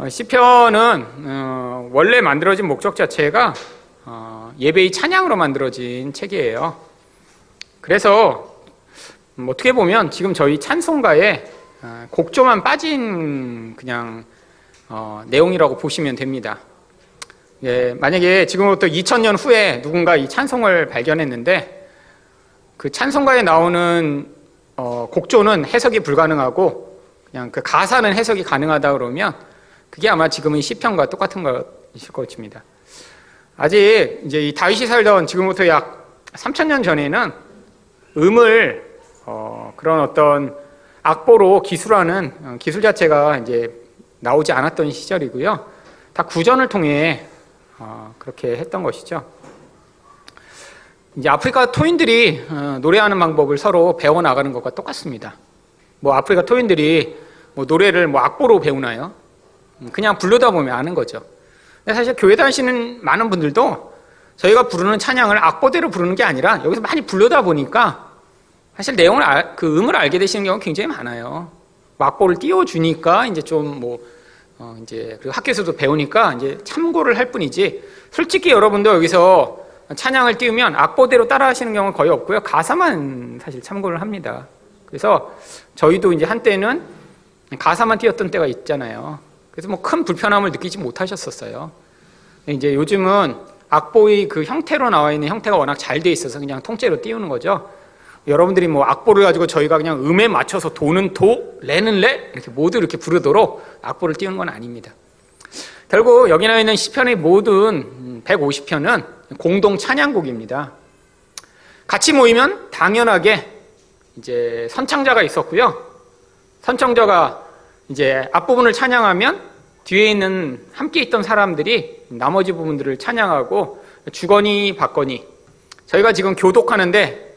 어, 시편은 어, 원래 만들어진 목적 자체가 어, 예배의 찬양으로 만들어진 책이에요. 그래서 음, 어떻게 보면 지금 저희 찬송가에 어, 곡조만 빠진 그냥 어, 내용이라고 보시면 됩니다. 예, 만약에 지금부터 2000년 후에 누군가 이 찬송을 발견했는데 그 찬송가에 나오는 어, 곡조는 해석이 불가능하고 그냥 그 가사는 해석이 가능하다 그러면 그게 아마 지금의 시편과 똑같은 것이실 것입니다. 아직 이제 이 다윗이 살던 지금부터 약 3000년 전에는 음을 어, 그런 어떤 악보로 기술하는 어, 기술 자체가 이제 나오지 않았던 시절이고요. 다 구전을 통해 어, 그렇게 했던 것이죠. 이제 아프리카 토인들이 어, 노래하는 방법을 서로 배워 나가는 것과 똑같습니다. 뭐 아프리카 토인들이 뭐 노래를 뭐 악보로 배우나요? 음, 그냥 부르다 보면 아는 거죠. 근데 사실 교회 다니시는 많은 분들도 저희가 부르는 찬양을 악보대로 부르는 게 아니라 여기서 많이 부르다 보니까 사실 내용을 알, 그 음을 알게 되시는 경우가 굉장히 많아요. 악보를 띄워주니까 이제 좀뭐 어 이제 그리고 학교에서도 배우니까 이제 참고를 할 뿐이지 솔직히 여러분도 여기서 찬양을 띄우면 악보대로 따라하시는 경우는 거의 없고요. 가사만 사실 참고를 합니다. 그래서 저희도 이제 한때는 가사만 띄웠던 때가 있잖아요. 그래서 뭐 큰 불편함을 느끼지 못하셨었어요. 이제 요즘은 악보의 그 형태로 나와 있는 형태가 워낙 잘 돼 있어서 그냥 통째로 띄우는 거죠. 여러분들이 뭐 악보를 가지고 저희가 그냥 음에 맞춰서 도는 도, 레는 레 이렇게 모두 이렇게 부르도록 악보를 띄우는 건 아닙니다. 결국 여기 나와 있는 시편의 모든 150편은 공동 찬양곡입니다. 같이 모이면 당연하게 이제 선창자가 있었고요. 선창자가 이제 앞부분을 찬양하면 뒤에 있는 함께 있던 사람들이 나머지 부분들을 찬양하고 주거니 받거니 저희가 지금 교독하는데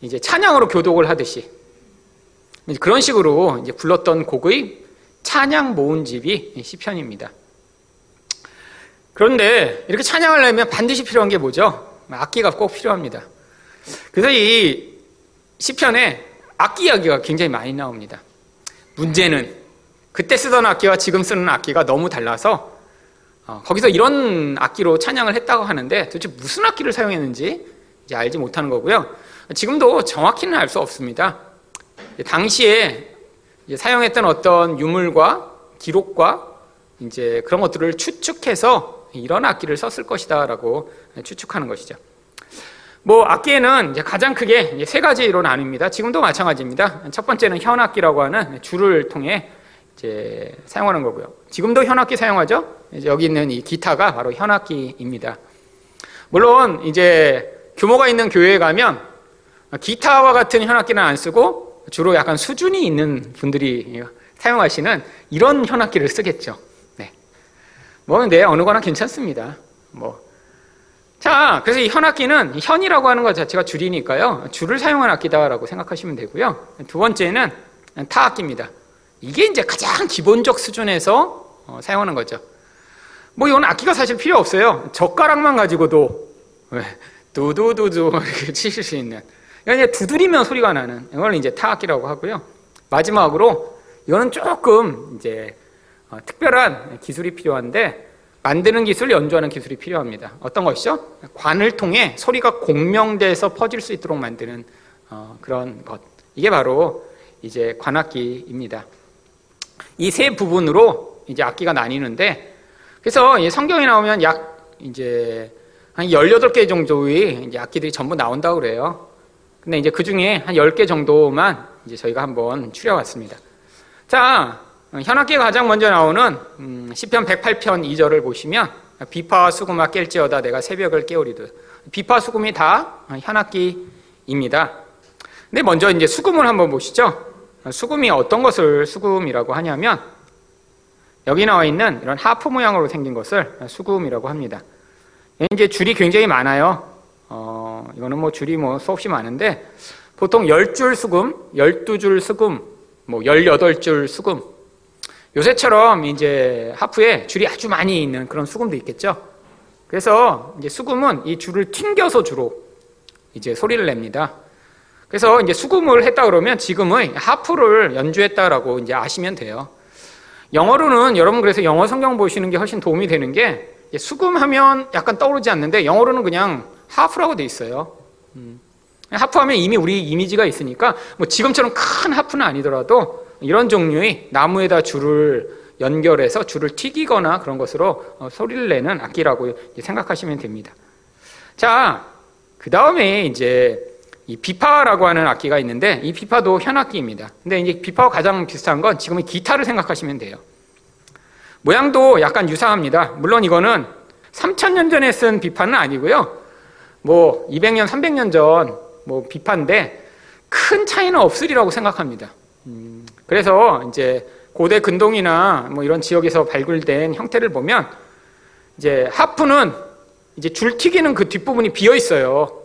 이제 찬양으로 교독을 하듯이 그런 식으로 이제 불렀던 곡의 찬양 모음집이 시편입니다. 그런데 이렇게 찬양을 하면 반드시 필요한 게 뭐죠? 악기가 꼭 필요합니다. 그래서 이 시편에 악기 이야기가 굉장히 많이 나옵니다. 문제는 그때 쓰던 악기와 지금 쓰는 악기가 너무 달라서 어, 거기서 이런 악기로 찬양을 했다고 하는데 도대체 무슨 악기를 사용했는지 이제 알지 못하는 거고요. 지금도 정확히는 알 수 없습니다. 당시에 사용했던 어떤 유물과 기록과 이제 그런 것들을 추측해서 이런 악기를 썼을 것이다라고 추측하는 것이죠. 뭐 악기에는 가장 크게 세 가지로 나뉩니다. 지금도 마찬가지입니다. 첫 번째는 현악기라고 하는 줄을 통해 이제 사용하는 거고요. 지금도 현악기 사용하죠. 여기 있는 이 기타가 바로 현악기입니다. 물론 이제 규모가 있는 교회에 가면 기타와 같은 현악기는 안 쓰고 주로 약간 수준이 있는 분들이 사용하시는 이런 현악기를 쓰겠죠. 네. 뭐 근데 어느 거나 괜찮습니다. 뭐. 자, 그래서 이 현악기는 현이라고 하는 것 자체가 줄이니까요. 줄을 사용한 악기다라고 생각하시면 되고요. 두 번째는 타악기입니다. 이게 이제 가장 기본적 수준에서 어, 사용하는 거죠. 뭐 이건 악기가 사실 필요 없어요. 젓가락만 가지고도 두두두두 이렇게 치실 수 있는. 이제 두드리면 소리가 나는 이걸 이제 타악기라고 하고요. 마지막으로 이거는 조금 이제 어, 특별한 기술이 필요한데 만드는 기술, 연주하는 기술이 필요합니다. 어떤 것이죠? 관을 통해 소리가 공명돼서 퍼질 수 있도록 만드는 어, 그런 것. 이게 바로 이제 관악기입니다. 이 세 부분으로 이제 악기가 나뉘는데 그래서 성경에 나오면 약 이제 한 18개 정도의 이제 악기들이 전부 나온다고 그래요. 근데 이제 그 중에 한 10개 정도만 이제 저희가 한번 추려왔습니다. 자, 현악기가 가장 먼저 나오는 음, 시편 108편 2절을 보시면 비파와 수금아 깰지어다 내가 새벽을 깨우리듯 비파 수금이 다 현악기입니다. 근데 먼저 이제 수금을 한번 보시죠. 수금이 어떤 것을 수금이라고 하냐면 여기 나와 있는 이런 하프 모양으로 생긴 것을 수금이라고 합니다. 이제 줄이 굉장히 많아요. 어, 이거는 뭐 줄이 뭐 수없이 많은데 보통 10줄 수금, 12줄 수금, 뭐 18줄 수금. 요새처럼 이제 하프에 줄이 아주 많이 있는 그런 수금도 있겠죠. 그래서 이제 수금은 이 줄을 튕겨서 주로 이제 소리를 냅니다. 그래서 이제 수금을 했다 그러면 지금의 하프를 연주했다라고 이제 아시면 돼요. 영어로는 여러분 그래서 영어 성경 보시는 게 훨씬 도움이 되는 게 수금하면 약간 떠오르지 않는데 영어로는 그냥 하프라고 돼 있어요. 음. 하프하면 이미 우리 이미지가 있으니까 뭐 지금처럼 큰 하프는 아니더라도 이런 종류의 나무에다 줄을 연결해서 줄을 튀기거나 그런 것으로 어, 소리를 내는 악기라고 생각하시면 됩니다. 자, 그 다음에 이제 이 비파라고 하는 악기가 있는데 이 비파도 현악기입니다. 근데 이제 비파와 가장 비슷한 건 지금의 기타를 생각하시면 돼요. 모양도 약간 유사합니다. 물론 이거는 3천년 전에 쓴 비파는 아니고요. 뭐 200년, 300년 전 뭐 비파인데 큰 차이는 없으리라고 생각합니다. 음, 그래서 이제 고대 근동이나 뭐 이런 지역에서 발굴된 형태를 보면 이제 하프는 이제 줄 튀기는 그 뒷부분이 비어 있어요.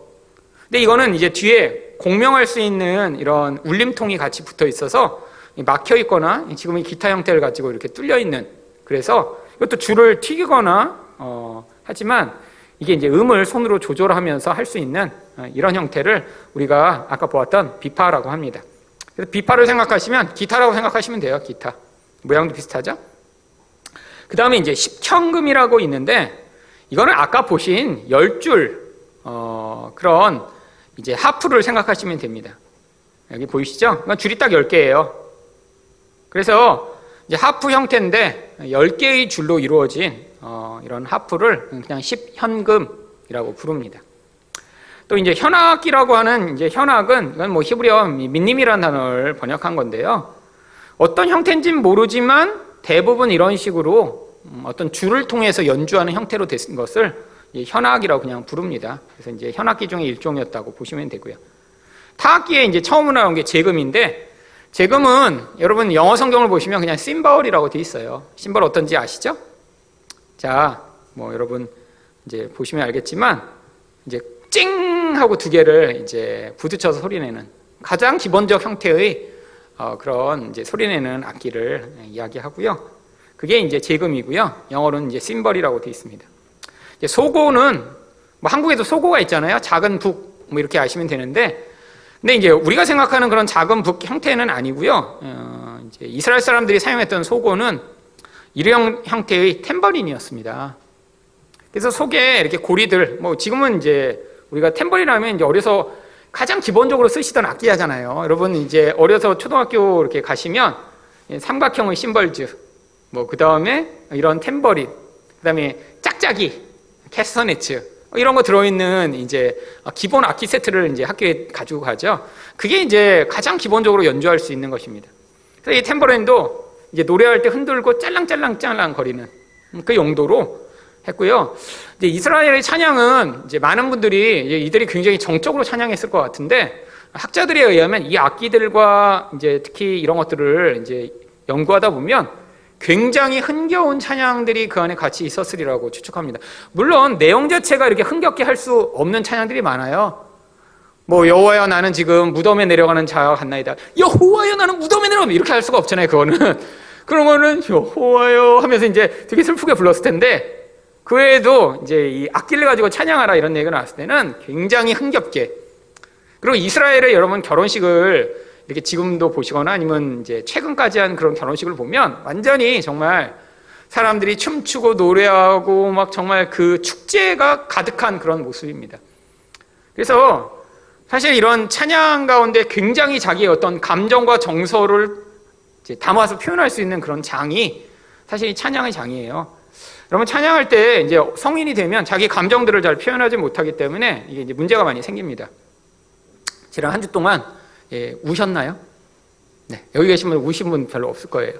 근데 이거는 이제 뒤에 공명할 수 있는 이런 울림통이 같이 붙어 있어서 막혀 있거나 지금 이 기타 형태를 가지고 이렇게 뚫려 있는 그래서 이것도 줄을 튀기거나 어, 하지만 이게 이제 음을 손으로 조절하면서 할 수 있는 어, 이런 형태를 우리가 아까 보았던 비파라고 합니다. 그래서 비파를 생각하시면 기타라고 생각하시면 돼요. 기타 모양도 비슷하죠. 그 다음에 이제 십형금이라고 있는데 이거는 아까 보신 열줄 어, 그런 이제 하프를 생각하시면 됩니다. 여기 보이시죠? 줄이 딱 10개예요. 그래서 이제 하프 형태인데 10개의 줄로 이루어진 어, 이런 하프를 그냥 10현금이라고 부릅니다. 또 이제 현악이라고 하는 이제 현악은 이건 뭐 히브리어 민님이라는 단어를 번역한 건데요. 어떤 형태인지는 모르지만 대부분 이런 식으로 음, 어떤 줄을 통해서 연주하는 형태로 된 것을 현악이라고 그냥 부릅니다. 그래서 이제 현악기 중에 일종이었다고 보시면 되고요. 타악기에 이제 처음으로 나온 게 재금인데 재금은 여러분 영어 성경을 보시면 그냥 심벌이라고 돼 있어요. 심벌 어떤지 아시죠? 자, 뭐 여러분 이제 보시면 알겠지만 이제 찡 하고 두 개를 이제 부딪혀서 소리내는 가장 기본적 형태의 어, 그런 이제 소리내는 악기를 이야기하고요. 그게 이제 재금이고요. 영어로는 이제 심벌이라고 돼 있습니다. 소고는 뭐 한국에도 소고가 있잖아요. 작은 북 뭐 이렇게 아시면 되는데 근데 이제 우리가 생각하는 그런 작은 북 형태는 아니고요. 어, 이제 이스라엘 사람들이 사용했던 소고는 일회용 형태의 탬버린이었습니다. 그래서 속에 이렇게 고리들 뭐 지금은 이제 우리가 탬버린 하면 이제 어려서 가장 기본적으로 쓰시던 악기 하잖아요. 여러분 이제 어려서 초등학교 이렇게 가시면 삼각형의 심벌즈 뭐 그 다음에 이런 탬버린 그 다음에 짝짝이 캐스터네츠 이런 거 들어있는 이제 기본 악기 세트를 이제 학교에 가지고 가죠. 그게 이제 가장 기본적으로 연주할 수 있는 것입니다. 그래서 이 탬버린도 이제 노래할 때 흔들고 짤랑짤랑짤랑 거리는 그 용도로 했고요. 이제 이스라엘의 찬양은 이제 많은 분들이 이들이 굉장히 정적으로 찬양했을 것 같은데 학자들에 의하면 이 악기들과 이제 특히 이런 것들을 이제 연구하다 보면 굉장히 흥겨운 찬양들이 그 안에 같이 있었으리라고 추측합니다. 물론 내용 자체가 이렇게 흥겹게 할 수 없는 찬양들이 많아요. 뭐 여호와여 나는 지금 무덤에 내려가는 자와 같나이다. 여호와여 나는 무덤에 내려가 이렇게 할 수가 없잖아요. 그거는 그런 거는 여호와여 하면서 이제 되게 슬프게 불렀을 텐데 그 외에도 이제 이 악기를 가지고 찬양하라 이런 얘기가 나왔을 때는 굉장히 흥겹게 그리고 이스라엘의 여러분 결혼식을 이렇게 지금도 보시거나 아니면 이제 최근까지 한 그런 결혼식을 보면 완전히 정말 사람들이 춤추고 노래하고 막 정말 그 축제가 가득한 그런 모습입니다. 그래서 사실 이런 찬양 가운데 굉장히 자기의 어떤 감정과 정서를 담아서 표현할 수 있는 그런 장이 사실 이 찬양의 장이에요. 여러분 찬양할 때 이제 성인이 되면 자기 감정들을 잘 표현하지 못하기 때문에 이게 이제 문제가 많이 생깁니다. 지난 한 주 동안 예, 우셨나요? 네, 여기 계신 분 우신 분 별로 없을 거예요.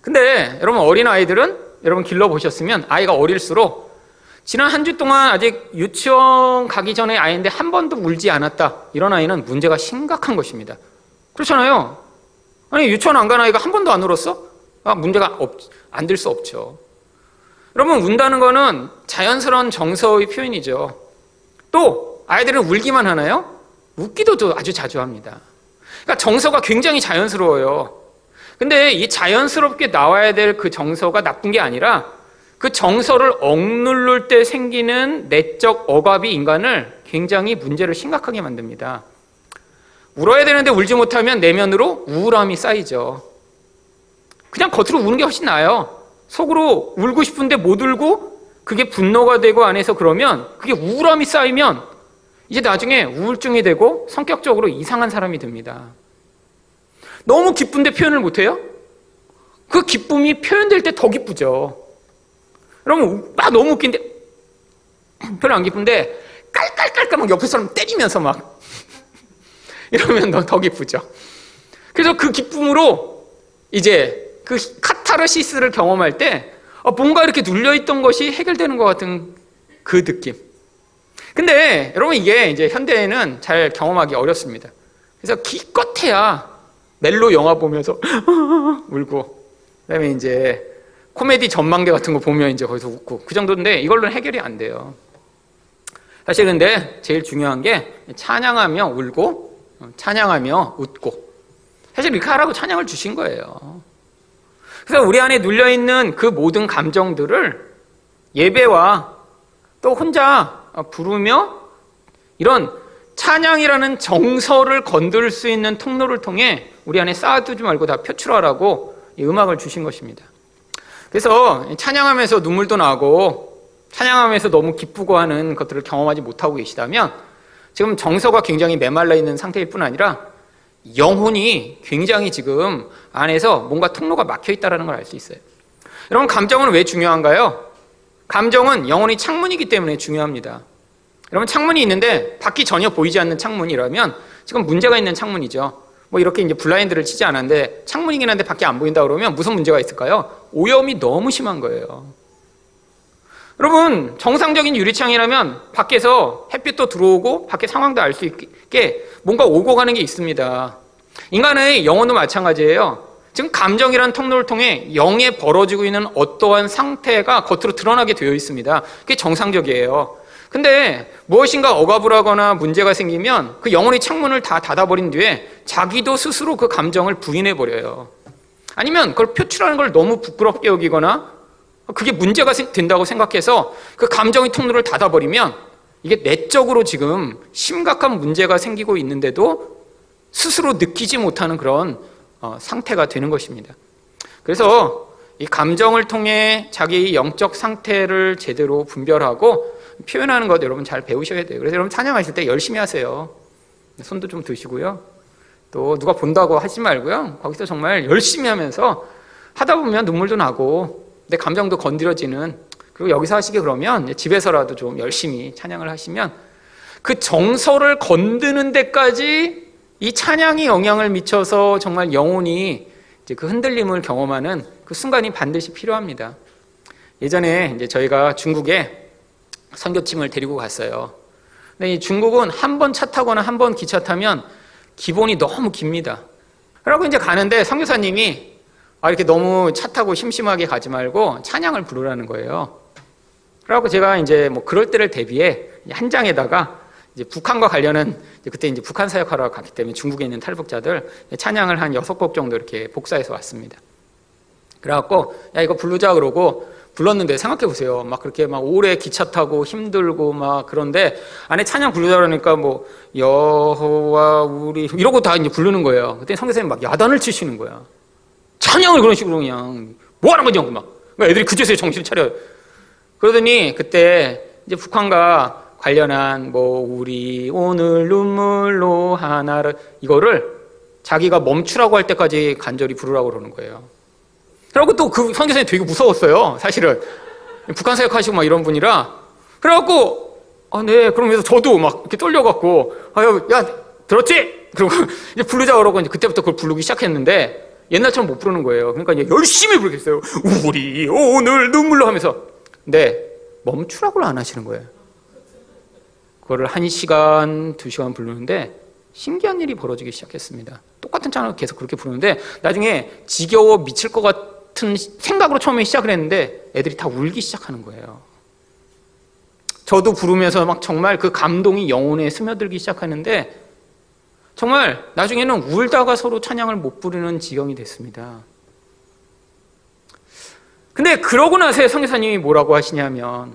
근데 여러분 어린 아이들은 여러분 길러 보셨으면 아이가 어릴수록 지난 한 주 동안 아직 유치원 가기 전에 아이인데 한 번도 울지 않았다. 이런 아이는 문제가 심각한 것입니다. 그렇잖아요. 아니 유치원 안 간 아이가 한 번도 안 울었어? 아, 문제가 안 될 수 없죠. 여러분 운다는 거는 자연스러운 정서의 표현이죠. 또 아이들은 울기만 하나요? 웃기도 아주 자주 합니다. 그러니까 정서가 굉장히 자연스러워요. 근데 이 자연스럽게 나와야 될 그 정서가 나쁜 게 아니라 그 정서를 억누를 때 생기는 내적 억압이 인간을 굉장히 문제를 심각하게 만듭니다. 울어야 되는데 울지 못하면 내면으로 우울함이 쌓이죠. 그냥 겉으로 우는 게 훨씬 나아요. 속으로 울고 싶은데 못 울고 그게 분노가 되고 안에서 그러면 그게 우울함이 쌓이면 이제 나중에 우울증이 되고 성격적으로 이상한 사람이 됩니다. 너무 기쁜데 표현을 못해요? 그 기쁨이 표현될 때 더 기쁘죠. 여러분, 막 너무 웃긴데, 별로 안 기쁜데, 깔깔깔깔 막 옆에 사람 때리면서 막, 이러면 더, 더 기쁘죠. 그래서 그 기쁨으로 이제 그 카타르시스를 경험할 때 어, 뭔가 이렇게 눌려있던 것이 해결되는 것 같은 그 느낌. 근데 여러분 이게 이제 현대에는 잘 경험하기 어렵습니다. 그래서 기껏해야 멜로 영화 보면서 울고 그다음에 이제 코미디 전망대 같은 거 보면 이제 거기서 웃고 그 정도인데 이걸로는 해결이 안 돼요. 사실 근데 제일 중요한 게 찬양하며 울고 찬양하며 웃고 사실 이렇게 하라고 찬양을 주신 거예요. 그래서 우리 안에 눌려 있는 그 모든 감정들을 예배와 또 혼자 부르며 이런 찬양이라는 정서를 건들 수 있는 통로를 통해 우리 안에 쌓아두지 말고 다 표출하라고 이 음악을 주신 것입니다. 그래서 찬양하면서 눈물도 나고 찬양하면서 너무 기쁘고 하는 것들을 경험하지 못하고 계시다면 지금 정서가 굉장히 메말라 있는 상태일 뿐 아니라 영혼이 굉장히 지금 안에서 뭔가 통로가 막혀 있다는 걸 알 수 있어요. 여러분, 감정은 왜 중요한가요? 감정은 영혼이 창문이기 때문에 중요합니다. 여러분, 창문이 있는데 밖이 전혀 보이지 않는 창문이라면 지금 문제가 있는 창문이죠. 뭐 이렇게 이제 블라인드를 치지 않았는데 창문이긴 한데 밖에 안 보인다 그러면 무슨 문제가 있을까요? 오염이 너무 심한 거예요. 여러분, 정상적인 유리창이라면 밖에서 햇빛도 들어오고 밖에 상황도 알 수 있게 뭔가 오고 가는 게 있습니다. 인간의 영혼도 마찬가지예요. 지금 감정이라는 통로를 통해 영에 벌어지고 있는 어떠한 상태가 겉으로 드러나게 되어 있습니다. 그게 정상적이에요. 근데 무엇인가 억압을 하거나 문제가 생기면 그 영혼의 창문을 다 닫아버린 뒤에 자기도 스스로 그 감정을 부인해버려요. 아니면 그걸 표출하는 걸 너무 부끄럽게 여기거나 그게 문제가 된다고 생각해서 그 감정의 통로를 닫아버리면 이게 내적으로 지금 심각한 문제가 생기고 있는데도 스스로 느끼지 못하는 그런 어, 상태가 되는 것입니다. 그래서 이 감정을 통해 자기의 영적 상태를 제대로 분별하고 표현하는 것 여러분 잘 배우셔야 돼요. 그래서 여러분 찬양하실 때 열심히 하세요. 손도 좀 드시고요. 또 누가 본다고 하지 말고요. 거기서 정말 열심히 하면서 하다 보면 눈물도 나고 내 감정도 건드려지는 그리고 여기서 하시게 그러면 집에서라도 좀 열심히 찬양을 하시면 그 정서를 건드는 데까지 이 찬양이 영향을 미쳐서 정말 영혼이 이제 그 흔들림을 경험하는 그 순간이 반드시 필요합니다. 예전에 이제 저희가 중국에 선교팀을 데리고 갔어요. 근데 이 중국은 한 번 차 타거나 한 번 기차 타면 기본이 너무 깁니다. 그러고 이제 가는데 선교사님이 아, 이렇게 너무 차 타고 심심하게 가지 말고 찬양을 부르라는 거예요. 그래갖고 제가 이제 뭐 그럴 때를 대비해 한 장에다가 이제 북한과 관련은 이제 그때 이제 북한 사역하러 갔기 때문에 중국에 있는 탈북자들 찬양을 한 여섯 곡 정도 이렇게 복사해서 왔습니다. 그래갖고 야 이거 부르자 그러고 불렀는데 생각해 보세요. 막 그렇게 막 오래 기차 타고 힘들고 막 그런데 안에 찬양 부르자 그러니까 뭐 여호와 우리 이러고 다 이제 부르는 거예요. 그때 성교사님 막 야단을 치시는 거야. 찬양을 그런 식으로 그냥 뭐 하는 거지 막. 그러니까 애들이 그제서야 정신 차려. 그러더니 그때 이제 북한과 관련한 뭐 우리 오늘 눈물로 하나를 이거를 자기가 멈추라고 할 때까지 간절히 부르라고 그러는 거예요. 그리고 또 그 선교사님 되게 무서웠어요. 사실은 북한 사역하시고 막 이런 분이라 그래갖고 아 네 그러면서 저도 막 이렇게 떨려갖고 아유 야 들었지? 그리고 이제 부르자 그러고 이제 그때부터 그걸 부르기 시작했는데 옛날처럼 못 부르는 거예요. 그러니까 이제 열심히 부르겠어요. 우리 오늘 눈물로 하면서 근데 멈추라고를 안 하시는 거예요. 그거를 한 시간, 두 시간 부르는데 신기한 일이 벌어지기 시작했습니다. 똑같은 찬을 계속 그렇게 부르는데 나중에 지겨워 미칠 것 같은 생각으로 처음에 시작을 했는데 애들이 다 울기 시작하는 거예요. 저도 부르면서 막 정말 그 감동이 영혼에 스며들기 시작하는데 정말 나중에는 울다가 서로 찬양을 못 부르는 지경이 됐습니다. 근데 그러고 나서 성교사님이 뭐라고 하시냐면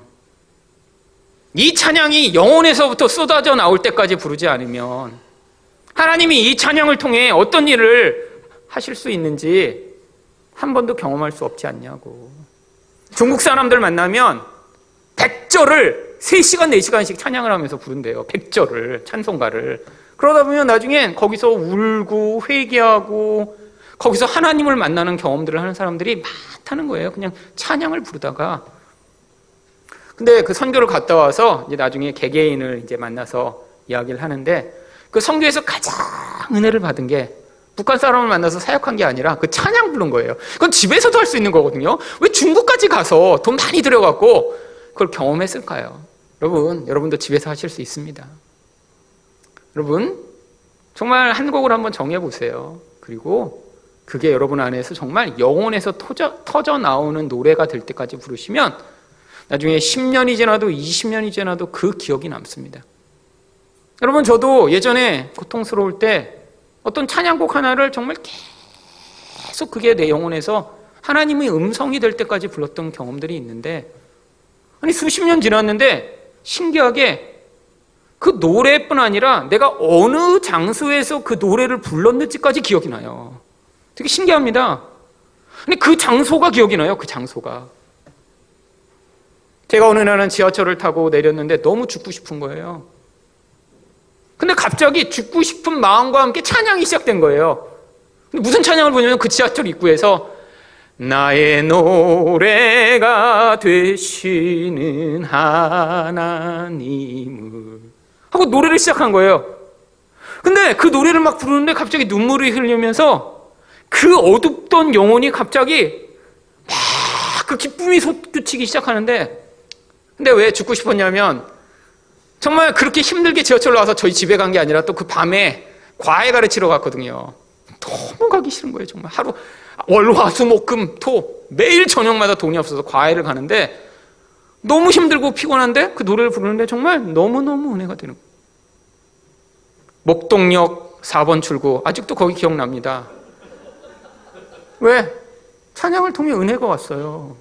이 찬양이 영혼에서부터 쏟아져 나올 때까지 부르지 않으면 하나님이 이 찬양을 통해 어떤 일을 하실 수 있는지 한 번도 경험할 수 없지 않냐고. 중국 사람들 만나면 100절을 3시간, 4시간씩 찬양을 하면서 부른대요. 100절을, 찬송가를. 그러다 보면 나중엔 거기서 울고 회개하고 거기서 하나님을 만나는 경험들을 하는 사람들이 많다는 거예요. 그냥 찬양을 부르다가. 근데 그 선교를 갔다 와서 이제 나중에 개개인을 이제 만나서 이야기를 하는데 그 선교에서 가장 은혜를 받은 게 북한 사람을 만나서 사역한 게 아니라 그 찬양 부른 거예요. 그건 집에서도 할 수 있는 거거든요. 왜 중국까지 가서 돈 많이 들여갖고 그걸 경험했을까요? 여러분, 여러분도 집에서 하실 수 있습니다. 여러분, 정말 한 곡을 한번 정해보세요. 그리고 그게 여러분 안에서 정말 영혼에서 터져, 터져 나오는 노래가 될 때까지 부르시면 나중에 10년이 지나도 20년이 지나도 그 기억이 남습니다. 여러분, 저도 예전에 고통스러울 때 어떤 찬양곡 하나를 정말 계속 그게 내 영혼에서 하나님의 음성이 될 때까지 불렀던 경험들이 있는데 아니 수십 년 지났는데 신기하게 그 노래뿐 아니라 내가 어느 장소에서 그 노래를 불렀는지까지 기억이 나요. 되게 신기합니다. 아니 그 장소가 기억이 나요. 그 장소가. 제가 어느 날은 지하철을 타고 내렸는데 너무 죽고 싶은 거예요. 근데 갑자기 죽고 싶은 마음과 함께 찬양이 시작된 거예요. 근데 무슨 찬양을 부르냐면 그 지하철 입구에서 나의 노래가 되시는 하나님을 하고 노래를 시작한 거예요. 근데 그 노래를 막 부르는데 갑자기 눈물이 흘리면서 그 어둡던 영혼이 갑자기 막 그 기쁨이 솟구치기 시작하는데 근데 왜 죽고 싶었냐면 정말 그렇게 힘들게 지하철로 와서 저희 집에 간 게 아니라 또 그 밤에 과외 가르치러 갔거든요. 너무 가기 싫은 거예요, 정말. 하루, 월, 화, 수, 목, 금, 토. 매일 저녁마다 돈이 없어서 과외를 가는데 너무 힘들고 피곤한데 그 노래를 부르는데 정말 너무너무 은혜가 되는. 목동역 4번 출구. 아직도 거기 기억납니다. 왜? 찬양을 통해 은혜가 왔어요.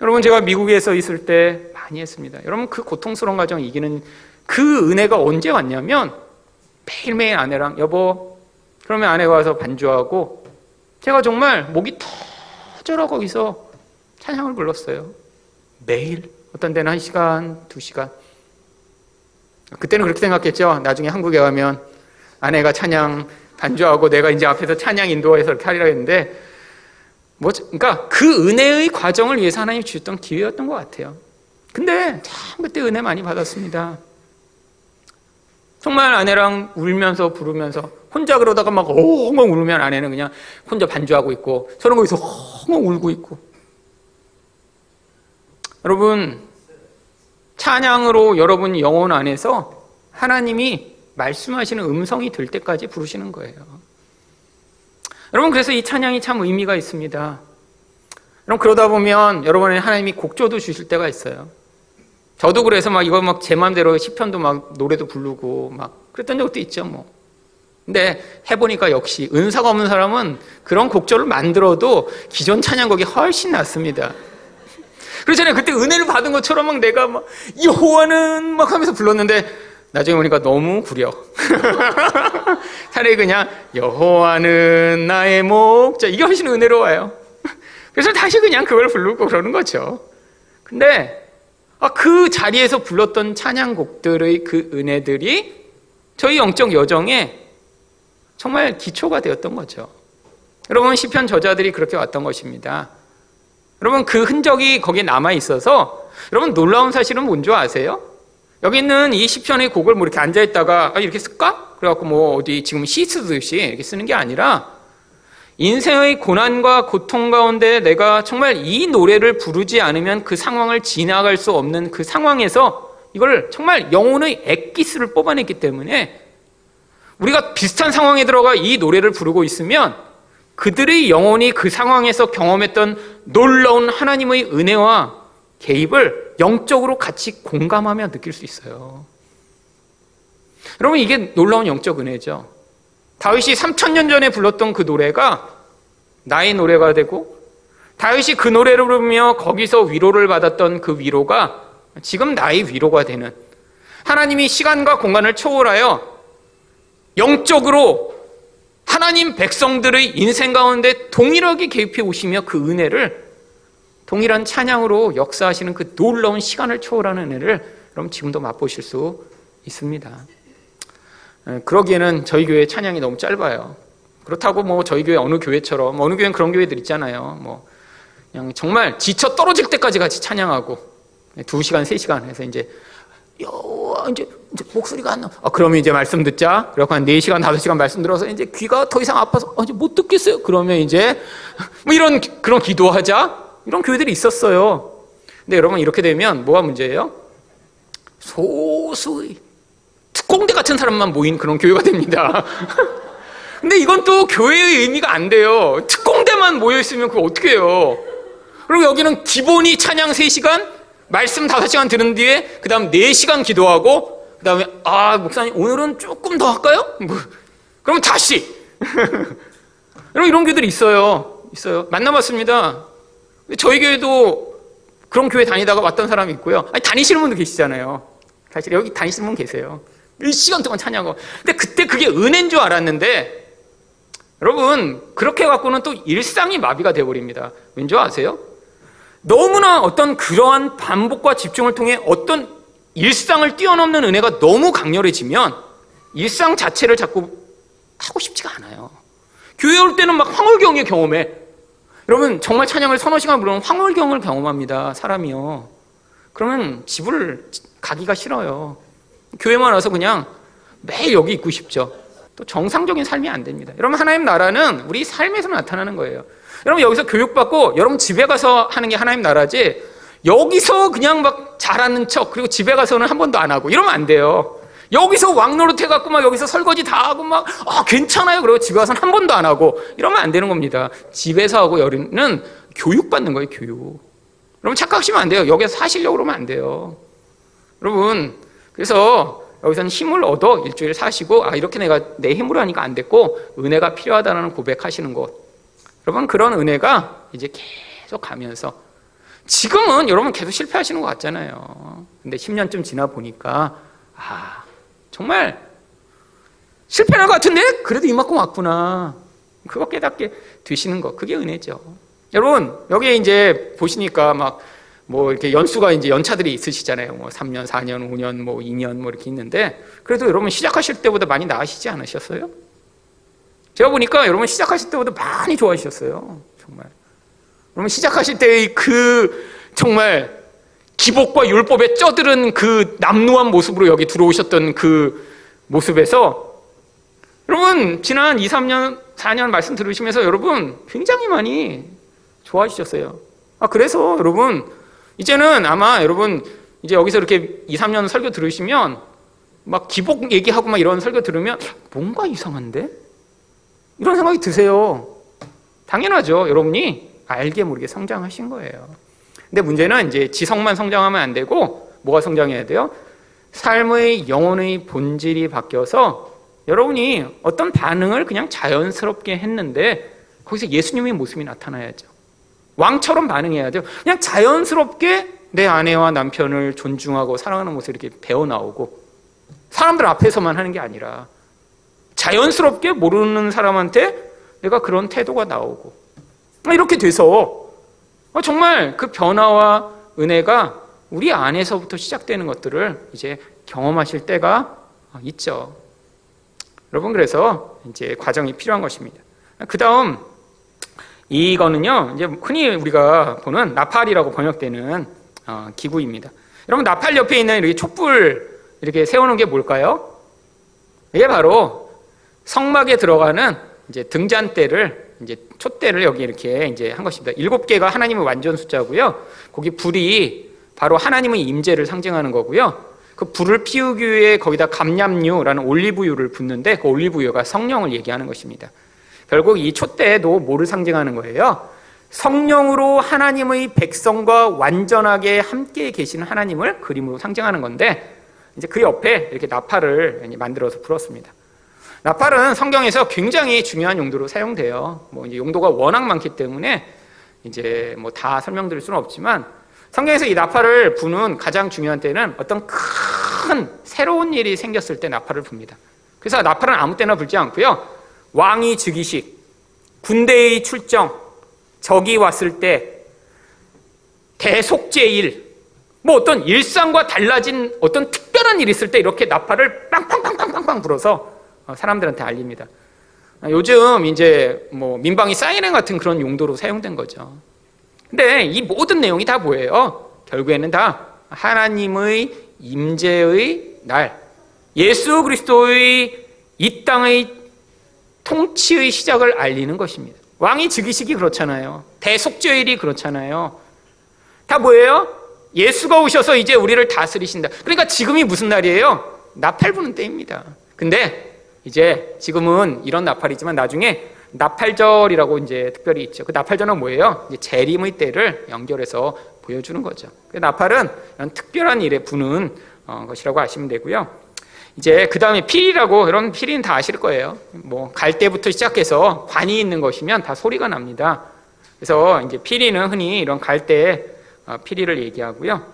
여러분, 제가 미국에서 있을 때 많이 했습니다. 여러분, 그 고통스러운 과정 이기는 그 은혜가 언제 왔냐면 매일매일 아내랑 여보, 그러면 아내가 와서 반주하고 제가 정말 목이 터져라 거기서 찬양을 불렀어요. 매일. 어떤 데는 한 시간, 두 시간. 그때는 그렇게 생각했죠. 나중에 한국에 가면 아내가 찬양 반주하고 내가 이제 앞에서 찬양 인도해서 이렇게 하리라 했는데 뭐, 그러니까 그 은혜의 과정을 위해서 하나님 주셨던 기회였던 것 같아요. 근데 참 그때 은혜 많이 받았습니다. 정말 아내랑 울면서 부르면서 혼자 그러다가 막 엉엉 울면 아내는 그냥 혼자 반주하고 있고 저는 거기서 엉엉 울고 있고 여러분 찬양으로 여러분 영혼 안에서 하나님이 말씀하시는 음성이 될 때까지 부르시는 거예요. 여러분 그래서 이 찬양이 참 의미가 있습니다. 여러분 그러다 보면 여러분의 하나님이 곡조도 주실 때가 있어요. 저도 그래서 막 이거 막 제 마음대로 시편도 막 노래도 부르고 막 그랬던 적도 있죠 뭐. 근데 해보니까 역시 은사가 없는 사람은 그런 곡조를 만들어도 기존 찬양곡이 훨씬 낫습니다. 그렇잖아요. 그때 은혜를 받은 것처럼 막 내가 막 여호와는 막 하면서 불렀는데 나중에 보니까 너무 구려. 차라리 그냥 여호와는 나의 목자 이게 훨씬 은혜로워요. 그래서 다시 그냥 그걸 부르고 그러는 거죠. 근데 아, 그 자리에서 불렀던 찬양곡들의 그 은혜들이 저희 영적 여정에 정말 기초가 되었던 거죠. 여러분 시편 저자들이 그렇게 왔던 것입니다. 여러분 그 흔적이 거기에 남아 있어서 여러분 놀라운 사실은 뭔지 아세요? 여기 있는 이 시편의 곡을 뭐 이렇게 앉아 있다가 아, 이렇게 쓸까? 그래갖고 뭐 어디 지금 시 쓰듯이 이렇게 쓰는 게 아니라 인생의 고난과 고통 가운데 내가 정말 이 노래를 부르지 않으면 그 상황을 지나갈 수 없는 그 상황에서 이걸 정말 영혼의 액기스를 뽑아냈기 때문에 우리가 비슷한 상황에 들어가 이 노래를 부르고 있으면 그들의 영혼이 그 상황에서 경험했던 놀라운 하나님의 은혜와 개입을 영적으로 같이 공감하며 느낄 수 있어요. 여러분 이게 놀라운 영적 은혜죠. 다윗이 3천년 전에 불렀던 그 노래가 나의 노래가 되고 다윗이 그 노래를 부르며 거기서 위로를 받았던 그 위로가 지금 나의 위로가 되는 하나님이 시간과 공간을 초월하여 영적으로 하나님 백성들의 인생 가운데 동일하게 개입해 오시며 그 은혜를 동일한 찬양으로 역사하시는 그 놀라운 시간을 초월하는 은혜를 여러분 지금도 맛보실 수 있습니다. 예, 그러기에는 저희 교회 찬양이 너무 짧아요. 그렇다고 뭐 저희 교회 어느 교회처럼 어느 교회는 그런 교회들 있잖아요. 뭐 그냥 정말 지쳐 떨어질 때까지 같이 찬양하고 두 시간 세 시간 해서 이제 여 이제, 이제 목소리가 안 나. 아, 그러면 이제 말씀 듣자. 그래갖고 한 4시간, 5시간 말씀 들어서 이제 귀가 더 이상 아파서 아, 이제 못 듣겠어요. 그러면 이제 뭐 이런 그런 기도하자. 이런 교회들이 있었어요. 근데 여러분 이렇게 되면 뭐가 문제예요? 소수의 특공대 같은 사람만 모인 그런 교회가 됩니다. 근데 이건 또 교회의 의미가 안 돼요. 특공대만 모여 있으면 그거 어떻게 해요? 그리고 여기는 기본이 찬양 3시간, 말씀 5시간 들은 뒤에 그 다음 4시간 기도하고 그 다음에 아 목사님 오늘은 조금 더 할까요? 뭐, 그러면 다시 여러분 이런 교회들이 있어요. 있어요. 만나봤습니다. 저희 교회도 그런 교회 다니다가 왔던 사람이 있고요. 아니, 다니시는 분도 계시잖아요. 사실 여기 다니시는 분 계세요. 1시간 동안 찬양하고. 근데 그때 그게 은혜인 줄 알았는데 여러분 그렇게 갖고는 또 일상이 마비가 되어버립니다. 왠지 아세요? 너무나 어떤 그러한 반복과 집중을 통해 어떤 일상을 뛰어넘는 은혜가 너무 강렬해지면 일상 자체를 자꾸 하고 싶지가 않아요. 교회 올 때는 막 황홀경의 경험에 여러분 정말 찬양을 서너 시간 부르면 황홀경을 경험합니다. 사람이요. 그러면 집을 가기가 싫어요. 교회만 와서 그냥 매일 여기 있고 싶죠. 또 정상적인 삶이 안 됩니다. 여러분 하나님 나라는 우리 삶에서 나타나는 거예요. 여러분 여기서 교육받고 여러분 집에 가서 하는 게 하나님 나라지 여기서 그냥 막 잘하는 척 그리고 집에 가서는 한 번도 안 하고 이러면 안 돼요. 여기서 왕노릇 해갖고 막 여기서 설거지 다 하고 막, 아, 괜찮아요. 그리고 집에 가서는 한 번도 안 하고 이러면 안 되는 겁니다. 집에서 하고 여기는 교육받는 거예요, 교육. 여러분 착각하시면 안 돼요. 여기서 사시려고 그러면 안 돼요. 여러분, 그래서 여기서는 힘을 얻어 일주일 사시고, 아, 이렇게 내가 내 힘으로 하니까 안 됐고, 은혜가 필요하다는 고백하시는 것. 여러분, 그런 은혜가 이제 계속 가면서, 지금은 여러분 계속 실패하시는 것 같잖아요. 근데 10년쯤 지나 보니까, 아, 정말 실패한 것 같은데 그래도 이만큼 왔구나. 그거 깨닫게 되시는 거 그게 은혜죠. 여러분 여기에 이제 보시니까 막 뭐 이렇게 연수가 이제 연차들이 있으시잖아요. 뭐 3년, 4년, 5년, 뭐 2년 뭐 이렇게 있는데 그래도 여러분 시작하실 때보다 많이 나으시지 않으셨어요? 제가 보니까 여러분 시작하실 때보다 많이 좋아하셨어요. 정말. 여러분 시작하실 때의 그 정말 기복과 율법에 쩌들은 그 남루한 모습으로 여기 들어오셨던 그 모습에서 여러분 지난 2, 3년, 4년 말씀 들으시면서 여러분 굉장히 많이 좋아지셨어요. 아 그래서 여러분 이제는 아마 여러분 이제 여기서 이렇게 2, 3년 설교 들으시면 막 기복 얘기하고 막 이런 설교 들으면 뭔가 이상한데? 이런 생각이 드세요. 당연하죠. 여러분이 알게 모르게 성장하신 거예요. 근데 문제는 이제 지성만 성장하면 안 되고 뭐가 성장해야 돼요? 삶의 영혼의 본질이 바뀌어서 여러분이 어떤 반응을 그냥 자연스럽게 했는데 거기서 예수님의 모습이 나타나야죠. 왕처럼 반응해야 돼요. 그냥 자연스럽게 내 아내와 남편을 존중하고 사랑하는 모습을 이렇게 배워 나오고 사람들 앞에서만 하는 게 아니라 자연스럽게 모르는 사람한테 내가 그런 태도가 나오고 이렇게 돼서 어, 정말 그 변화와 은혜가 우리 안에서부터 시작되는 것들을 이제 경험하실 때가 있죠. 여러분, 그래서 이제 과정이 필요한 것입니다. 그 다음, 이거는요, 이제 흔히 우리가 보는 나팔이라고 번역되는 어, 기구입니다. 여러분, 나팔 옆에 있는 이렇게 촛불 이렇게 세우는 게 뭘까요? 이게 바로 성막에 들어가는 이제 등잔대를 이제 촛대를 여기 이렇게 이제 한 것입니다. 일곱 개가 하나님의 완전 숫자고요. 거기 불이 바로 하나님의 임재를 상징하는 거고요. 그 불을 피우기 위해 거기다 감람유라는 올리브유를 붓는데 그 올리브유가 성령을 얘기하는 것입니다. 결국 이 촛대도 뭐를 상징하는 거예요? 성령으로 하나님의 백성과 완전하게 함께 계시는 하나님을 그림으로 상징하는 건데 이제 그 옆에 이렇게 나팔을 만들어서 불었습니다. 나팔은 성경에서 굉장히 중요한 용도로 사용돼요. 뭐 이제 용도가 워낙 많기 때문에 이제 뭐 다 설명드릴 수는 없지만 성경에서 이 나팔을 부는 가장 중요한 때는 어떤 큰 새로운 일이 생겼을 때 나팔을 붑니다. 그래서 나팔은 아무 때나 불지 않고요. 왕이 즉위식, 군대의 출정, 적이 왔을 때 대속제일, 뭐 어떤 일상과 달라진 어떤 특별한 일이 있을 때 이렇게 나팔을 빵빵빵빵빵빵 불어서 어, 사람들한테 알립니다. 아, 요즘 이제 뭐 민방위 사이렌 같은 그런 용도로 사용된 거죠. 근데 이 모든 내용이 다 뭐예요? 결국에는 다 하나님의 임재의 날, 예수 그리스도의 이 땅의 통치의 시작을 알리는 것입니다. 왕이 즉위식이 그렇잖아요. 대속죄일이 그렇잖아요. 다 뭐예요? 예수가 오셔서 이제 우리를 다스리신다. 그러니까 지금이 무슨 날이에요? 나팔 부는 때입니다. 근데 이제 지금은 이런 나팔이지만 나중에 나팔절이라고 이제 특별히 있죠. 그 나팔절은 뭐예요? 이제 재림의 때를 연결해서 보여주는 거죠. 그 나팔은 이런 특별한 일에 부는 어, 것이라고 아시면 되고요. 이제 그 다음에 필이라고 여러분 필이는 다 아실 거예요. 뭐갈 때부터 시작해서 관이 있는 것이면 다 소리가 납니다. 그래서 이제 피리는 흔히 이런 어, 피리를 얘기하고요.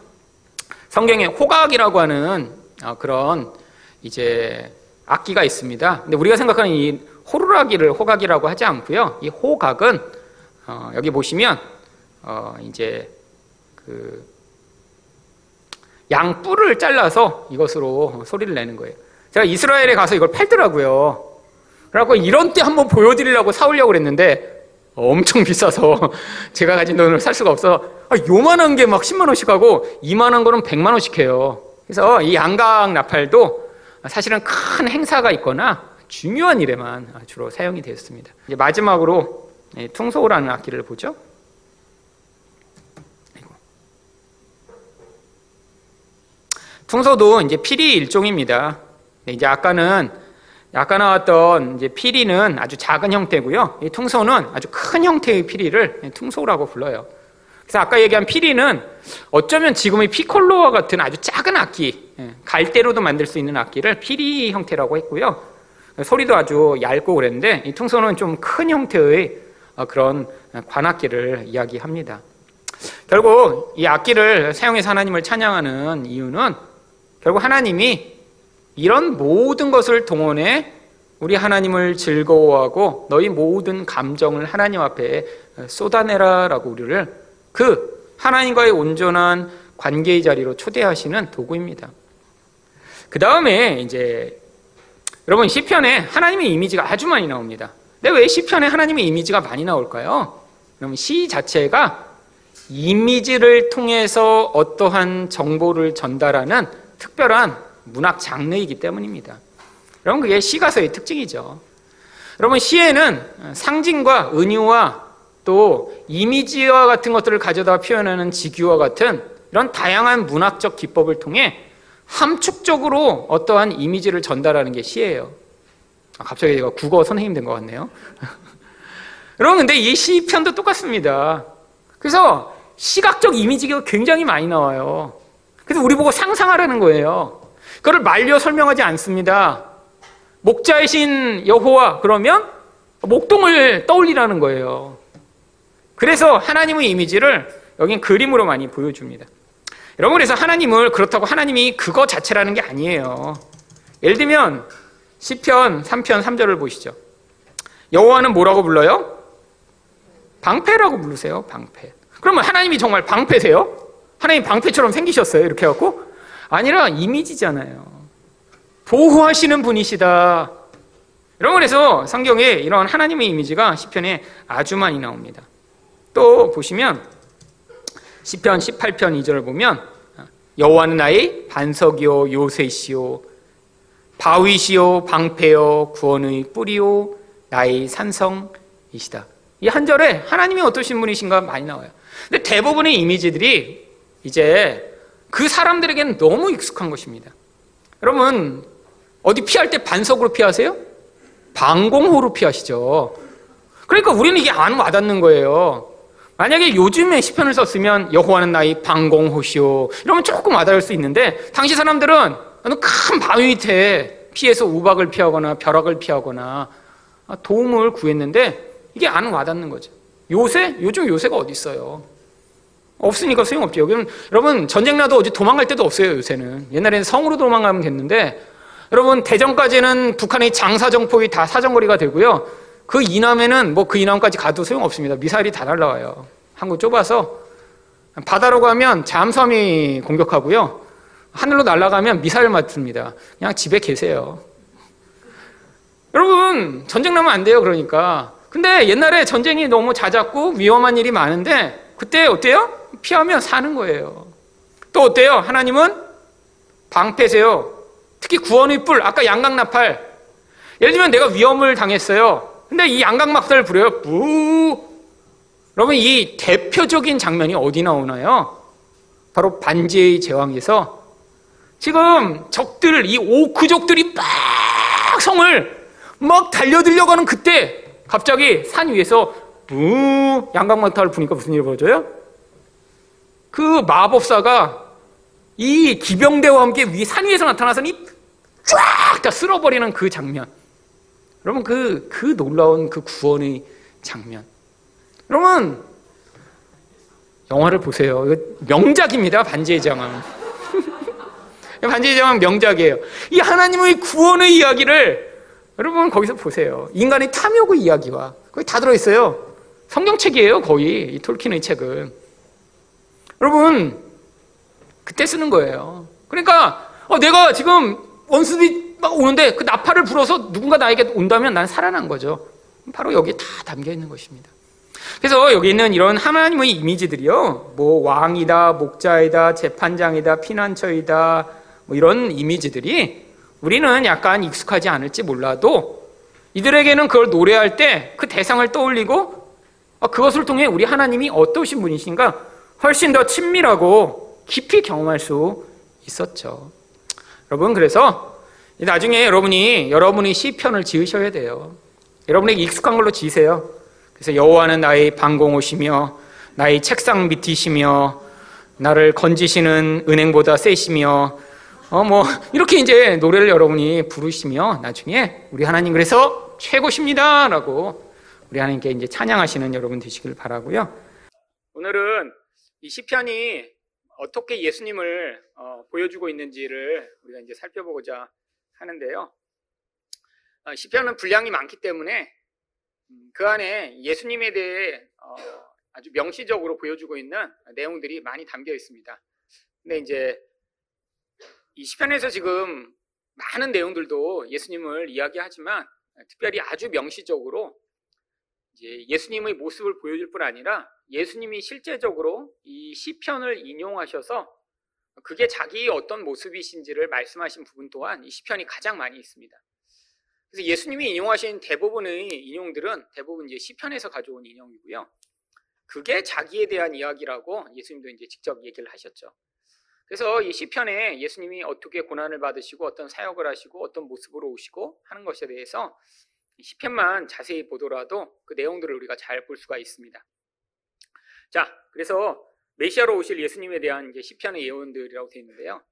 성경에 호각이라고 하는 어, 그런 이제 악기가 있습니다. 근데 우리가 생각하는 이 호루라기를 호각이라고 하지 않고요. 이 호각은 어, 여기 보시면 이제 그 양뿔을 잘라서 이것으로 소리를 내는 거예요. 제가 이스라엘에 가서 이걸 팔더라고요. 그래갖고 이런 때 한번 보여드리려고 사오려고 그랬는데 엄청 비싸서 제가 가진 돈을 살 수가 없어. 아, 요만한 게 막 10만 원씩 하고 이만한 거는 100만 원씩 해요. 그래서 이 양각 나팔도 사실은 큰 행사가 있거나 중요한 일에만 주로 사용이 되었습니다. 이제 마지막으로 퉁소라는 악기를 보죠. 퉁소도 이제 피리 일종입니다. 이제 아까는 아까 나왔던 이제 피리는 아주 작은 형태고요. 이 퉁소는 아주 큰 형태의 피리를 퉁소라고 불러요. 그래서 아까 얘기한 피리는 어쩌면 지금의 피콜로와 같은 아주 작은 악기, 예, 갈대로도 만들 수 있는 악기를 피리 형태라고 했고요. 소리도 아주 얇고 그랬는데 이 퉁소는 좀 큰 형태의 어, 그런 관악기를 이야기합니다. 결국 이 악기를 사용해서 하나님을 찬양하는 이유는 결국 하나님이 이런 모든 것을 동원해 우리 하나님을 즐거워하고 너희 모든 감정을 하나님 앞에 쏟아내라라고 우리를 그 하나님과의 온전한 관계의 자리로 초대하시는 도구입니다. 그 다음에 이제 여러분 시편에 하나님의 이미지가 아주 많이 나옵니다. 근데 왜 시편에 하나님의 이미지가 많이 나올까요? 그러면 시 자체가 이미지를 통해서 어떠한 정보를 전달하는 특별한 문학 장르이기 때문입니다. 여러분 그게 시가서의 특징이죠. 여러분 시에는 상징과 은유와 또 이미지와 같은 것들을 가져다 표현하는 직유와 같은 이런 다양한 문학적 기법을 통해 함축적으로 어떠한 이미지를 전달하는 게 시예요. 아, 갑자기 제가 국어 선생님 된 것 같네요. 여러분 근데 이 시편도 똑같습니다. 그래서 시각적 이미지가 굉장히 많이 나와요. 그래서 우리 보고 상상하라는 거예요. 그걸 말려 설명하지 않습니다. 목자이신 여호와 그러면 목동을 떠올리라는 거예요. 그래서 하나님의 이미지를 여긴 그림으로 많이 보여줍니다. 여러분 그래서 하나님을 그렇다고 하나님이 그거 자체라는 게 아니에요. 예를 들면 시편 3편 3절을 보시죠. 여호와는 뭐라고 불러요? 방패라고 부르세요. 방패. 그러면 하나님이 정말 방패세요? 하나님 방패처럼 생기셨어요? 이렇게 해갖고 아니라 이미지잖아요. 보호하시는 분이시다. 여러분 그래서 성경에 이런 하나님의 이미지가 시편에 아주 많이 나옵니다. 또 보시면 시편 18편 2절을 보면 여호와는 나의 반석이요 요새시요 바위시요 방패요 구원의 뿌리요 나의 산성이시다. 이 한 절에 하나님이 어떠신 분이신가 많이 나와요. 근데 대부분의 이미지들이 이제 그 사람들에게는 너무 익숙한 것입니다. 여러분, 어디 피할 때 반석으로 피하세요? 방공호로 피하시죠. 그러니까 우리는 이게 안 와닿는 거예요. 만약에 요즘에 시편을 썼으면 여호와는 나의 방공호시오 이러면 조금 와닿을 수 있는데 당시 사람들은 큰 바위 밑에 피해서 우박을 피하거나 벼락을 피하거나 도움을 구했는데 이게 안 와닿는 거죠. 요새 요즘 요새가 어디 있어요? 없으니까 소용없죠. 여기는 여러분 전쟁 나도 어디 도망갈 데도 없어요. 요새는 옛날에는 성으로 도망가면 됐는데 여러분 대전까지는 북한의 장사정폭이 다 사정거리가 되고요. 그 이남에는 뭐 그 이남까지 가도 소용없습니다. 미사일이 다 날라와요. 한국 좁아서 바다로 가면 잠수함이 공격하고요. 하늘로 날아가면 미사일 맞습니다. 그냥 집에 계세요. 여러분 전쟁 나면 안 돼요. 그러니까. 근데 옛날에 전쟁이 너무 잦았고 위험한 일이 많은데 그때 어때요? 피하면 사는 거예요. 또 어때요? 하나님은 방패세요. 특히 구원의 뿔, 아까 양강나팔. 예를 들면 내가 위험을 당했어요. 근데 이 양강막살을 부려요. 부. 여러분 이 대표적인 장면이 어디 나오나요? 바로 반지의 제왕에서 지금 적들 이 오크족들이 막 성을 막 달려들려고 하는 그때 갑자기 산 위에서 부 양강막탈을 부니까 무슨 일이 벌어져요? 그 마법사가 이 기병대와 함께 위 산 위에서 나타나서니 쫙다 쓸어버리는 그 장면. 여러분 그, 그 놀라운 그 구원의 장면. 여러분 영화를 보세요. 명작입니다. 반지의 제왕. 반지의 제왕 명작이에요. 이 하나님의 구원의 이야기를 여러분 거기서 보세요. 인간의 탐욕의 이야기와 거기 다 들어있어요. 성경책이에요. 거의 이 톨킨의 책은. 여러분 그때 쓰는 거예요. 그러니까 어, 내가 지금 원수들이 막 오는데 그 나팔을 불어서 누군가 나에게 온다면 난 살아난 거죠. 바로 여기에 다 담겨 있는 것입니다. 그래서 여기 있는 이런 하나님의 이미지들이요, 뭐 왕이다, 목자이다, 재판장이다, 피난처이다, 뭐 이런 이미지들이 우리는 약간 익숙하지 않을지 몰라도 이들에게는 그걸 노래할 때 그 대상을 떠올리고 어, 그것을 통해 우리 하나님이 어떠신 분이신가 훨씬 더 친밀하고 깊이 경험할 수 있었죠. 여러분 그래서 나중에 여러분이 여러분의 시편을 지으셔야 돼요. 여러분에게 익숙한 걸로 지세요. 그래서 여호와는 나의 방공옷이며 나의 책상 밑이시며 나를 건지시는 은행보다 세시며 어 뭐 이렇게 이제 노래를 여러분이 부르시며 나중에 우리 하나님 그래서 최고십니다라고 우리 하나님께 이제 찬양하시는 여러분 되시길 바라고요. 오늘은 이 시편이 어떻게 예수님을 어, 보여주고 있는지를 우리가 이제 살펴보고자 하는데요. 어, 시편은 분량이 많기 때문에 음, 그 안에 예수님에 대해 어, 아주 명시적으로 보여주고 있는 내용들이 많이 담겨 있습니다. 근데 이제 이 시편에서 지금 많은 내용들도 예수님을 이야기하지만 특별히 아주 명시적으로 이제 예수님의 모습을 보여줄 뿐 아니라 예수님이 실제적으로 이 시편을 인용하셔서 그게 자기의 어떤 모습이신지를 말씀하신 부분 또한 이 시편이 가장 많이 있습니다. 그래서 예수님이 인용하신 대부분의 인용들은 대부분 이제 시편에서 가져온 인용이고요. 그게 자기에 대한 이야기라고 예수님도 이제 직접 얘기를 하셨죠. 그래서 이 시편에 예수님이 어떻게 고난을 받으시고 어떤 사역을 하시고 어떤 모습으로 오시고 하는 것에 대해서 시편만 자세히 보더라도 그 내용들을 우리가 잘 볼 수가 있습니다. 자, 그래서 메시아로 오실 예수님에 대한 이제 시편의 예언들이라고 되어 있는데요.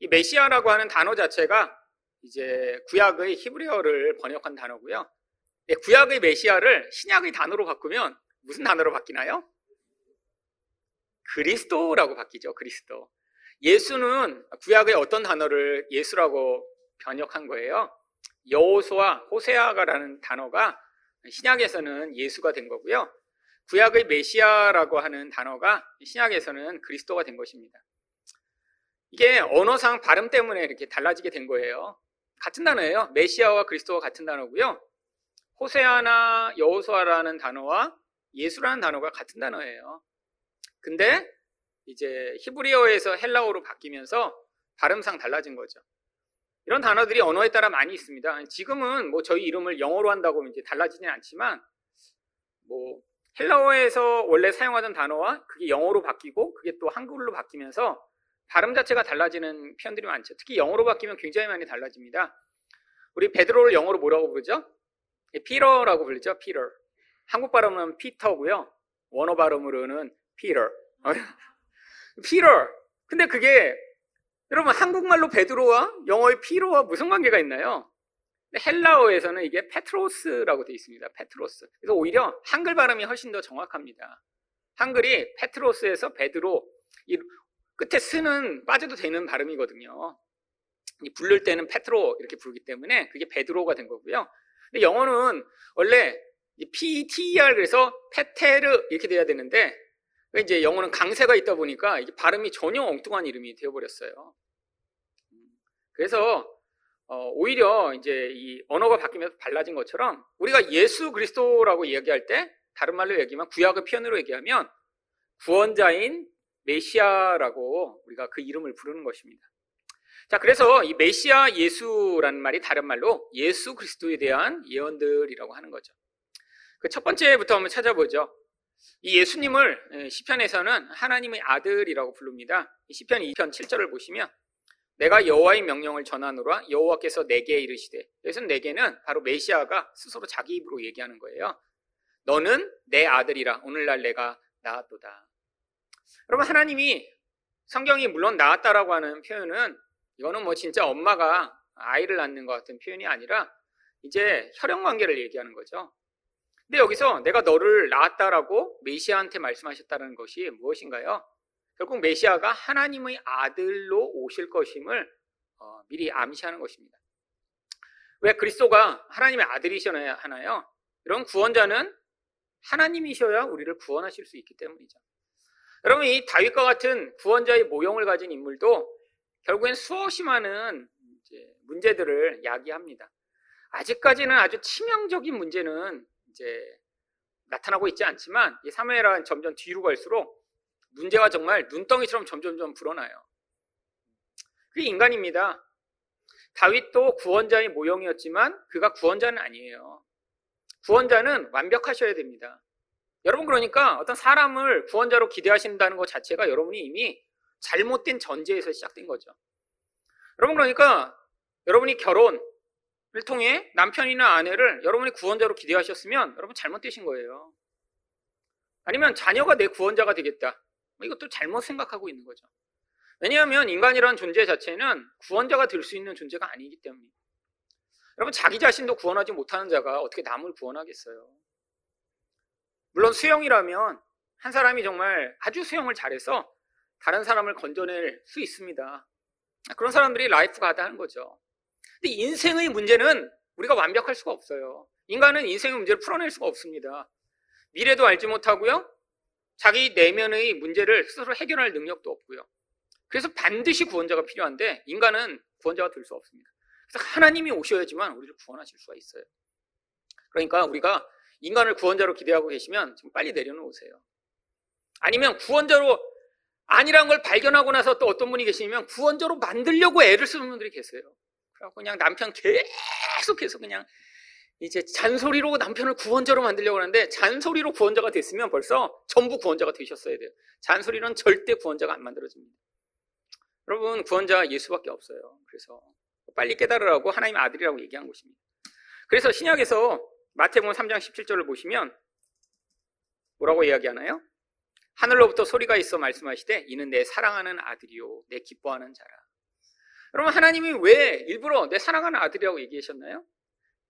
이 메시아라고 하는 단어 자체가 이제 구약의 히브리어를 번역한 단어고요. 네, 구약의 메시아를 신약의 단어로 바꾸면 무슨 단어로 바뀌나요? 그리스도라고 바뀌죠. 그리스도. 예수는 구약의 어떤 단어를 예수라고 번역한 거예요. 여호수와 호세아가라는 단어가 신약에서는 예수가 된 거고요. 구약의 메시아라고 하는 단어가 신약에서는 그리스도가 된 것입니다. 이게 언어상 발음 때문에 이렇게 달라지게 된 거예요. 같은 단어예요. 메시아와 그리스도가 같은 단어고요. 호세아나 여호수아라는 단어와 예수라는 단어가 같은 단어예요. 근데 이제 히브리어에서 헬라어로 바뀌면서 발음상 달라진 거죠. 이런 단어들이 언어에 따라 많이 있습니다. 지금은 뭐 저희 이름을 영어로 한다고 이제 달라지진 않지만 뭐 헬라어에서 원래 사용하던 단어와 그게 영어로 바뀌고 그게 또 한글로 바뀌면서 발음 자체가 달라지는 표현들이 많죠. 특히 영어로 바뀌면 굉장히 많이 달라집니다. 우리 베드로를 영어로 뭐라고 부르죠? Peter라고 불리죠. 피러. 한국 발음은 피터고요. 원어 발음으로는 Peter. Peter. 근데 그게 여러분 한국말로 베드로와 영어의 Peter와 무슨 관계가 있나요? 헬라어에서는 이게 페트로스라고 되어 있습니다. 페트로스. 그래서 오히려 한글 발음이 훨씬 더 정확합니다. 한글이 페트로스에서 베드로, 끝에 쓰는 빠져도 되는 발음이거든요. 부를 때는 페트로 이렇게 부르기 때문에 그게 베드로가 된 거고요. 근데 영어는 원래 P-T-E-R 그래서 페테르 이렇게 돼야 되는데 이제 영어는 강세가 있다 보니까 발음이 전혀 엉뚱한 이름이 되어버렸어요. 그래서 어, 오히려 이제 이 언어가 바뀌면서 달라진 것처럼 우리가 예수 그리스도라고 이야기할 때 다른 말로 얘기하면 구약의 표현으로 얘기하면 구원자인 메시아라고 우리가 그 이름을 부르는 것입니다. 자, 그래서 이 메시아 예수라는 말이 다른 말로 예수 그리스도에 대한 예언들이라고 하는 거죠. 그 첫 번째부터 한번 찾아보죠. 이 예수님을 시편에서는 하나님의 아들이라고 부릅니다. 시편 2편 7절을 보시면 내가 여호와의 명령을 전하노라 여호와께서 내게 이르시되 그래서 내게는 바로 메시아가 스스로 자기 입으로 얘기하는 거예요. 너는 내 아들이라 오늘날 내가 낳았도다. 여러분 하나님이 성경이 물론 낳았다라고 하는 표현은 이거는 뭐 진짜 엄마가 아이를 낳는 것 같은 표현이 아니라 이제 혈연 관계를 얘기하는 거죠. 근데 여기서 내가 너를 낳았다라고 메시아한테 말씀하셨다는 것이 무엇인가요? 결국 메시아가 하나님의 아들로 오실 것임을 어, 미리 암시하는 것입니다. 왜 그리스도가 하나님의 아들이셔야 하나요? 이런 구원자는 하나님이셔야 우리를 구원하실 수 있기 때문이죠. 여러분 이 다윗과 같은 구원자의 모형을 가진 인물도 결국엔 수없이 많은 문제들을 야기합니다. 아직까지는 아주 치명적인 문제는 이제 나타나고 있지 않지만 이 사무엘은 점점 뒤로 갈수록 문제가 정말 눈덩이처럼 점점점 불어나요. 그게 인간입니다. 다윗도 구원자의 모형이었지만 그가 구원자는 아니에요. 구원자는 완벽하셔야 됩니다. 여러분 그러니까 어떤 사람을 구원자로 기대하신다는 것 자체가 여러분이 이미 잘못된 전제에서 시작된 거죠. 여러분 그러니까 여러분이 결혼을 통해 남편이나 아내를 여러분이 구원자로 기대하셨으면 여러분 잘못되신 거예요. 아니면 자녀가 내 구원자가 되겠다. 뭐 이것도 잘못 생각하고 있는 거죠. 왜냐하면 인간이라는 존재 자체는 구원자가 될 수 있는 존재가 아니기 때문입니다. 여러분 자기 자신도 구원하지 못하는 자가 어떻게 남을 구원하겠어요? 물론 수영이라면 한 사람이 정말 아주 수영을 잘해서 다른 사람을 건져낼 수 있습니다. 그런 사람들이 라이프 가다 하는 거죠. 근데 인생의 문제는 우리가 완벽할 수가 없어요. 인간은 인생의 문제를 풀어낼 수가 없습니다. 미래도 알지 못하고요. 자기 내면의 문제를 스스로 해결할 능력도 없고요. 그래서 반드시 구원자가 필요한데 인간은 구원자가 될 수 없습니다. 그래서 하나님이 오셔야지만 우리를 구원하실 수가 있어요. 그러니까 우리가 인간을 구원자로 기대하고 계시면 좀 빨리 내려놓으세요. 아니면 구원자로 아니란 걸 발견하고 나서 또 어떤 분이 계시면 구원자로 만들려고 애를 쓰는 분들이 계세요. 그래갖고 그냥 남편 계속해서 그냥 이제 잔소리로 남편을 구원자로 만들려고 하는데 잔소리로 구원자가 됐으면 벌써 전부 구원자가 되셨어야 돼요. 잔소리는 절대 구원자가 안 만들어집니다. 여러분 구원자 예수밖에 없어요. 그래서 빨리 깨달으라고 하나님 아들이라고 얘기한 것입니다. 그래서 신약에서 마태복음 3장 17절을 보시면 뭐라고 이야기하나요? 하늘로부터 소리가 있어 말씀하시되 이는 내 사랑하는 아들이요 내 기뻐하는 자라. 여러분 하나님이 왜 일부러 내 사랑하는 아들이라고 얘기하셨나요?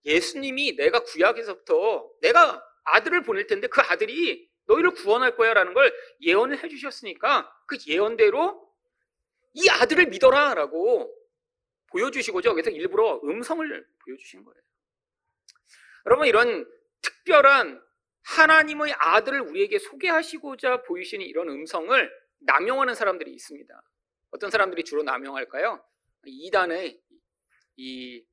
예수님이 내가 구약에서부터 내가 아들을 보낼 텐데 그 아들이 너희를 구원할 거야 라는 걸 예언을 해주셨으니까 그 예언대로 이 아들을 믿어라 라고 보여주시고죠. 그래서 일부러 음성을 보여주신 거예요. 여러분 이런 특별한 하나님의 아들을 우리에게 소개하시고자 보이시는 이런 음성을 남용하는 사람들이 있습니다. 어떤 사람들이 주로 남용할까요? 이단의 이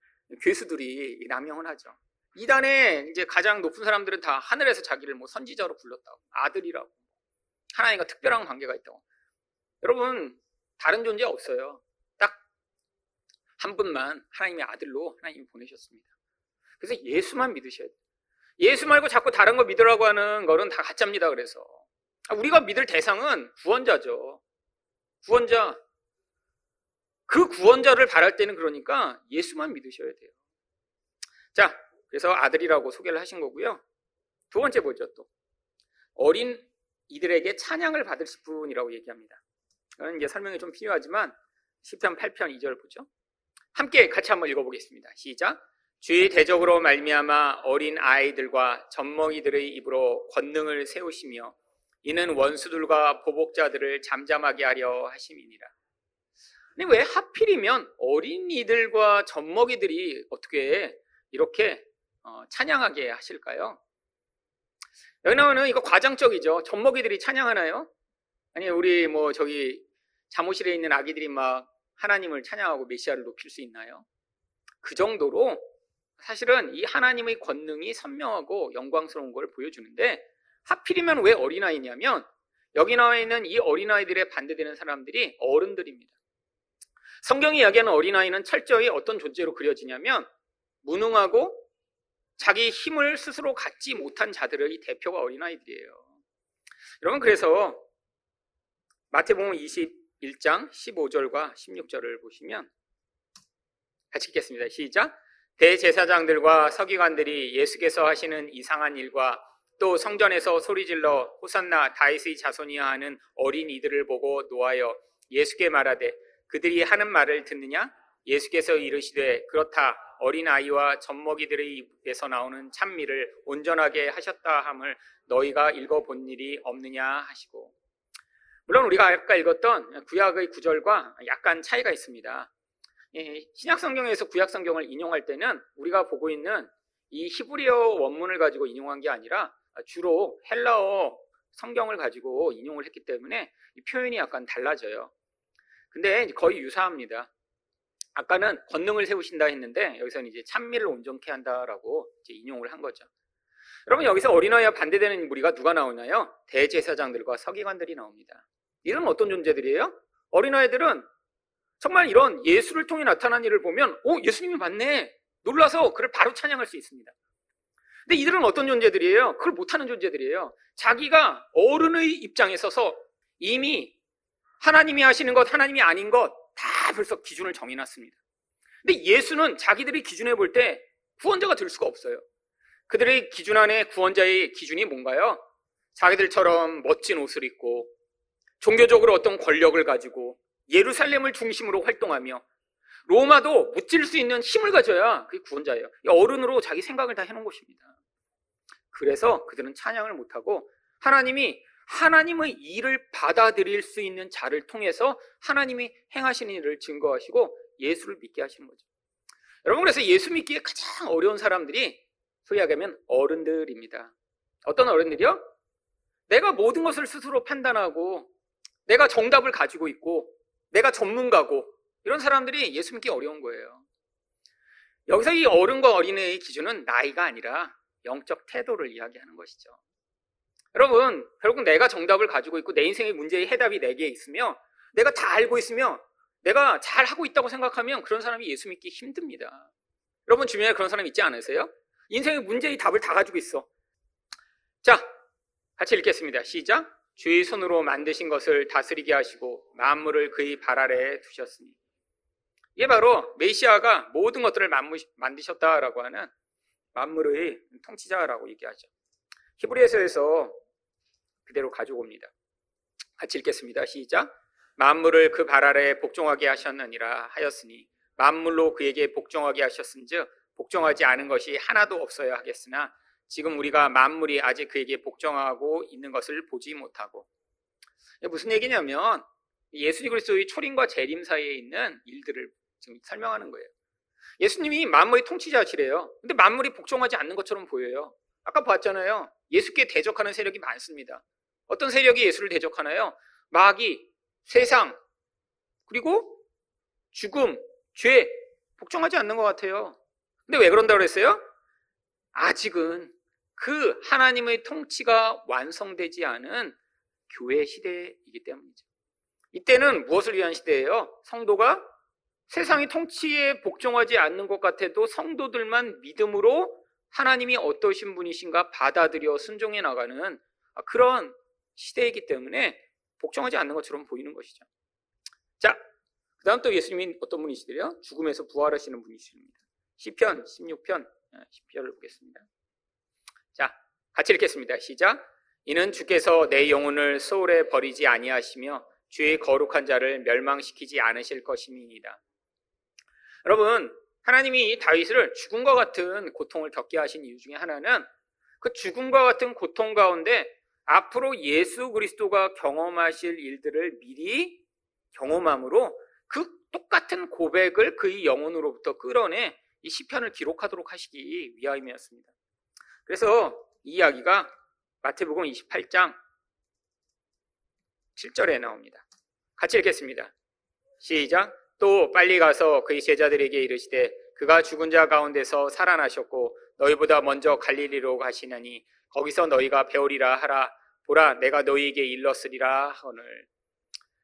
괴수들이 남용을 하죠. 이단의 이제 가장 높은 사람들은 다 하늘에서 자기를 뭐 선지자로 불렀다고, 아들이라고, 하나님과 특별한 관계가 있다고. 여러분, 다른 존재 없어요. 딱 한 분만 하나님의 아들로 하나님이 보내셨습니다. 그래서 예수만 믿으셔야 돼요. 예수 말고 자꾸 다른 거 믿으라고 하는 거는 다 가짜입니다. 그래서. 우리가 믿을 대상은 구원자죠. 구원자. 그 구원자를 바랄 때는 그러니까 예수만 믿으셔야 돼요. 자, 그래서 아들이라고 소개를 하신 거고요. 두 번째 보죠, 또. 어린 이들에게 찬양을 받으실 분이라고 얘기합니다. 이건 이제 설명이 좀 필요하지만 10편 8편 2절 보죠. 함께 같이 한번 읽어보겠습니다. 시작. 주의 대적으로 말미암아 어린 아이들과 젖먹이들의 입으로 권능을 세우시며 이는 원수들과 보복자들을 잠잠하게 하려 하심이니라. 근데 왜 하필이면 어린이들과 젖먹이들이 어떻게 이렇게 어, 찬양하게 하실까요? 여기 나오는 이거 과장적이죠. 젖먹이들이 찬양하나요? 아니 우리 뭐 저기 잠옷실에 있는 아기들이 막 하나님을 찬양하고 메시아를 높일 수 있나요? 그 정도로 사실은 이 하나님의 권능이 선명하고 영광스러운 걸 보여주는데 하필이면 왜 어린아이냐면 여기 나와 있는 이 어린아이들의 반대되는 사람들이 어른들입니다. 성경이 이야기하는 어린아이는 철저히 어떤 존재로 그려지냐면 무능하고 자기 힘을 스스로 갖지 못한 자들의 대표가 어린아이들이에요. 여러분 그래서 마태복음 21장 15절과 16절을 보시면 같이 읽겠습니다. 시작. 대제사장들과 서기관들이 예수께서 하시는 이상한 일과 또 성전에서 소리질러 호산나 다윗의 자손이야 하는 어린이들을 보고 노하여 예수께 말하되 그들이 하는 말을 듣느냐? 예수께서 이르시되 그렇다 어린 아이와 젖먹이들의 입에서 나오는 찬미를 온전하게 하셨다 함을 너희가 읽어본 일이 없느냐 하시고 물론 우리가 아까 읽었던 구약의 구절과 약간 차이가 있습니다. 신약 성경에서 구약 성경을 인용할 때는 우리가 보고 있는 이 히브리어 원문을 가지고 인용한 게 아니라 주로 헬라어 성경을 가지고 인용을 했기 때문에 이 표현이 약간 달라져요. 근데 거의 유사합니다. 아까는 권능을 세우신다 했는데 여기서는 이제 찬미를 온전케 한다라고 인용을 한 거죠. 여러분 여기서 어린아이와 반대되는 무리가 누가 나오나요? 대제사장들과 서기관들이 나옵니다. 이런 어떤 존재들이에요? 어린아이들은 정말 이런 예수를 통해 나타난 일을 보면 오 예수님이 맞네 놀라서 그를 바로 찬양할 수 있습니다. 근데 이들은 어떤 존재들이에요? 그걸 못하는 존재들이에요. 자기가 어른의 입장에 서서 이미 하나님이 하시는 것, 하나님이 아닌 것 다 벌써 기준을 정해놨습니다. 근데 예수는 자기들이 기준해 볼 때 구원자가 될 수가 없어요. 그들의 기준 안에 구원자의 기준이 뭔가요? 자기들처럼 멋진 옷을 입고 종교적으로 어떤 권력을 가지고 예루살렘을 중심으로 활동하며 로마도 무찔 수 있는 힘을 가져야 그게 구원자예요. 어른으로 자기 생각을 다 해놓은 것입니다. 그래서 그들은 찬양을 못하고 하나님이 하나님의 일을 받아들일 수 있는 자를 통해서 하나님이 행하시는 일을 증거하시고 예수를 믿게 하시는 거죠. 여러분 그래서 예수 믿기에 가장 어려운 사람들이 소위 하면 어른들입니다. 어떤 어른들이요? 내가 모든 것을 스스로 판단하고 내가 정답을 가지고 있고 내가 전문가고 이런 사람들이 예수 믿기 어려운 거예요. 여기서 이 어른과 어린애의 기준은 나이가 아니라 영적 태도를 이야기하는 것이죠. 여러분, 결국 내가 정답을 가지고 있고 내 인생의 문제의 해답이 내게 있으며 내가 다 알고 있으며 내가 잘 하고 있다고 생각하면 그런 사람이 예수 믿기 힘듭니다. 여러분 주변에 그런 사람 있지 않으세요? 인생의 문제의 답을 다 가지고 있어. 자, 같이 읽겠습니다. 시작. 주의 손으로 만드신 것을 다스리게 하시고 만물을 그의 발 아래에 두셨으니 이게 바로 메시아가 모든 것들을 만드셨다라고 하는 만물의 통치자라고 얘기하죠. 히브리에서에서 그대로 가져옵니다. 같이 읽겠습니다. 시작. 만물을 그 발 아래에 복종하게 하셨느니라 하였으니 만물로 그에게 복종하게 하셨은즉 복종하지 않은 것이 하나도 없어야 하겠으나 지금 우리가 만물이 아직 그에게 복종하고 있는 것을 보지 못하고 무슨 얘기냐면 예수님 그리스도의 초림과 재림 사이에 있는 일들을 지금 설명하는 거예요. 예수님이 만물의 통치자시래요. 근데 만물이 복종하지 않는 것처럼 보여요. 아까 봤잖아요. 예수께 대적하는 세력이 많습니다. 어떤 세력이 예수를 대적하나요? 마귀, 세상, 그리고 죽음, 죄, 복종하지 않는 것 같아요. 근데 왜 그런다고 그랬어요? 아직은 그 하나님의 통치가 완성되지 않은 교회 시대이기 때문이죠. 이때는 무엇을 위한 시대예요? 성도가 세상의 통치에 복종하지 않는 것 같아도 성도들만 믿음으로 하나님이 어떠신 분이신가 받아들여 순종해 나가는 그런 시대이기 때문에 복종하지 않는 것처럼 보이는 것이죠. 자, 그 다음 또 예수님이 어떤 분이시더래요? 죽음에서 부활하시는 분이십니다. 시편 16편 10절을 보겠습니다. 자, 같이 읽겠습니다. 시작. 이는 주께서 내 영혼을 소홀에 버리지 아니하시며 주의 거룩한 자를 멸망시키지 않으실 것임이니이다. 여러분, 하나님이 다윗을 죽음과 같은 고통을 겪게 하신 이유 중에 하나는 그 죽음과 같은 고통 가운데 앞으로 예수 그리스도가 경험하실 일들을 미리 경험함으로 그 고백을 그의 영혼으로부터 끌어내 이 시편을 기록하도록 하시기 위함이었습니다. 그래서 이 이야기가 마태복음 28장 7절에 나옵니다. 같이 읽겠습니다. 시작. 또 빨리 가서 그의 제자들에게 이르시되 그가 죽은 자 가운데서 살아나셨고 너희보다 먼저 갈릴리로 가시나니 거기서 너희가 배우리라 하라 보라 내가 너희에게 일렀으리라 오늘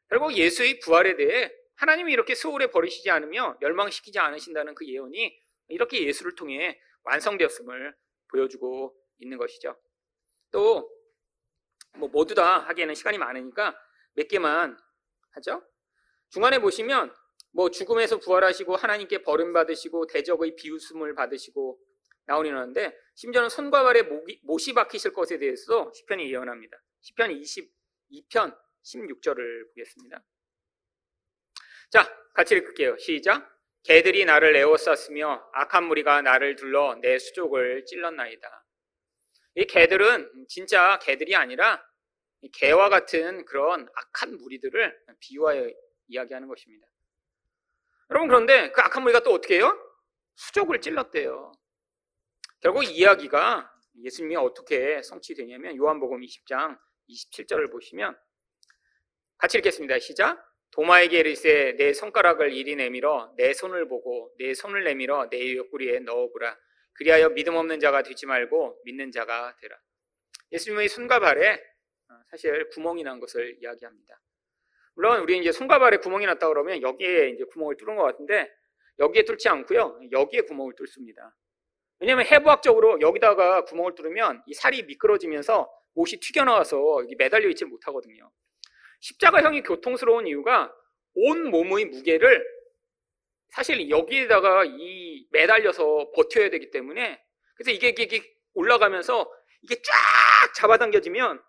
결국 예수의 부활에 대해 하나님이 이렇게 소홀에 버리시지 않으며 멸망시키지 않으신다는 그 예언이 이렇게 예수를 통해 완성되었음을 보여주고 있는 것이죠. 또 뭐 모두 다 하기에는 시간이 많으니까 몇 개만 하죠. 중간에 보시면 뭐 죽음에서 부활하시고 하나님께 버림 받으시고 대적의 비웃음을 받으시고 나오니 하는데 심지어는 손과 발에 목이, 못이 박히실 것에 대해서 시편이 예언합니다. 시편 22편 16절을 보겠습니다. 자, 같이 읽을게요. 시작. 개들이 나를 에워쌌으며 악한 무리가 나를 둘러 내 수족을 찔렀나이다. 이 개들은 진짜 개들이 아니라 개와 같은 그런 악한 무리들을 비유하여 이야기하는 것입니다. 여러분 그런데 그 악한 무리가 또 어떻게 해요? 수족을 찔렀대요. 결국 이야기가 예수님이 어떻게 성취되냐면 요한복음 20장 27절을 보시면 같이 읽겠습니다. 시작. 도마에게 이르세 내 손가락을 이리 내밀어 내 손을 보고 내 손을 내밀어 내 옆구리에 넣어보라. 그리하여 믿음 없는 자가 되지 말고 믿는 자가 되라. 예수님의 손과 발에 어, 사실 구멍이 난 것을 이야기합니다. 물론 우리 이제 손과 발에 구멍이 났다 그러면 여기에 이제 구멍을 뚫은 것 같은데 여기에 뚫지 않고요. 여기에 구멍을 뚫습니다. 왜냐하면 해부학적으로 여기다가 구멍을 뚫으면 이 살이 미끄러지면서 못이 튀겨나와서 매달려 있지 못하거든요. 십자가형이 교통스러운 이유가 온 몸의 무게를 사실 여기에다가 이 매달려서 버텨야 되기 때문에 그래서 이게 올라가면서 이게 쫙 잡아당겨지면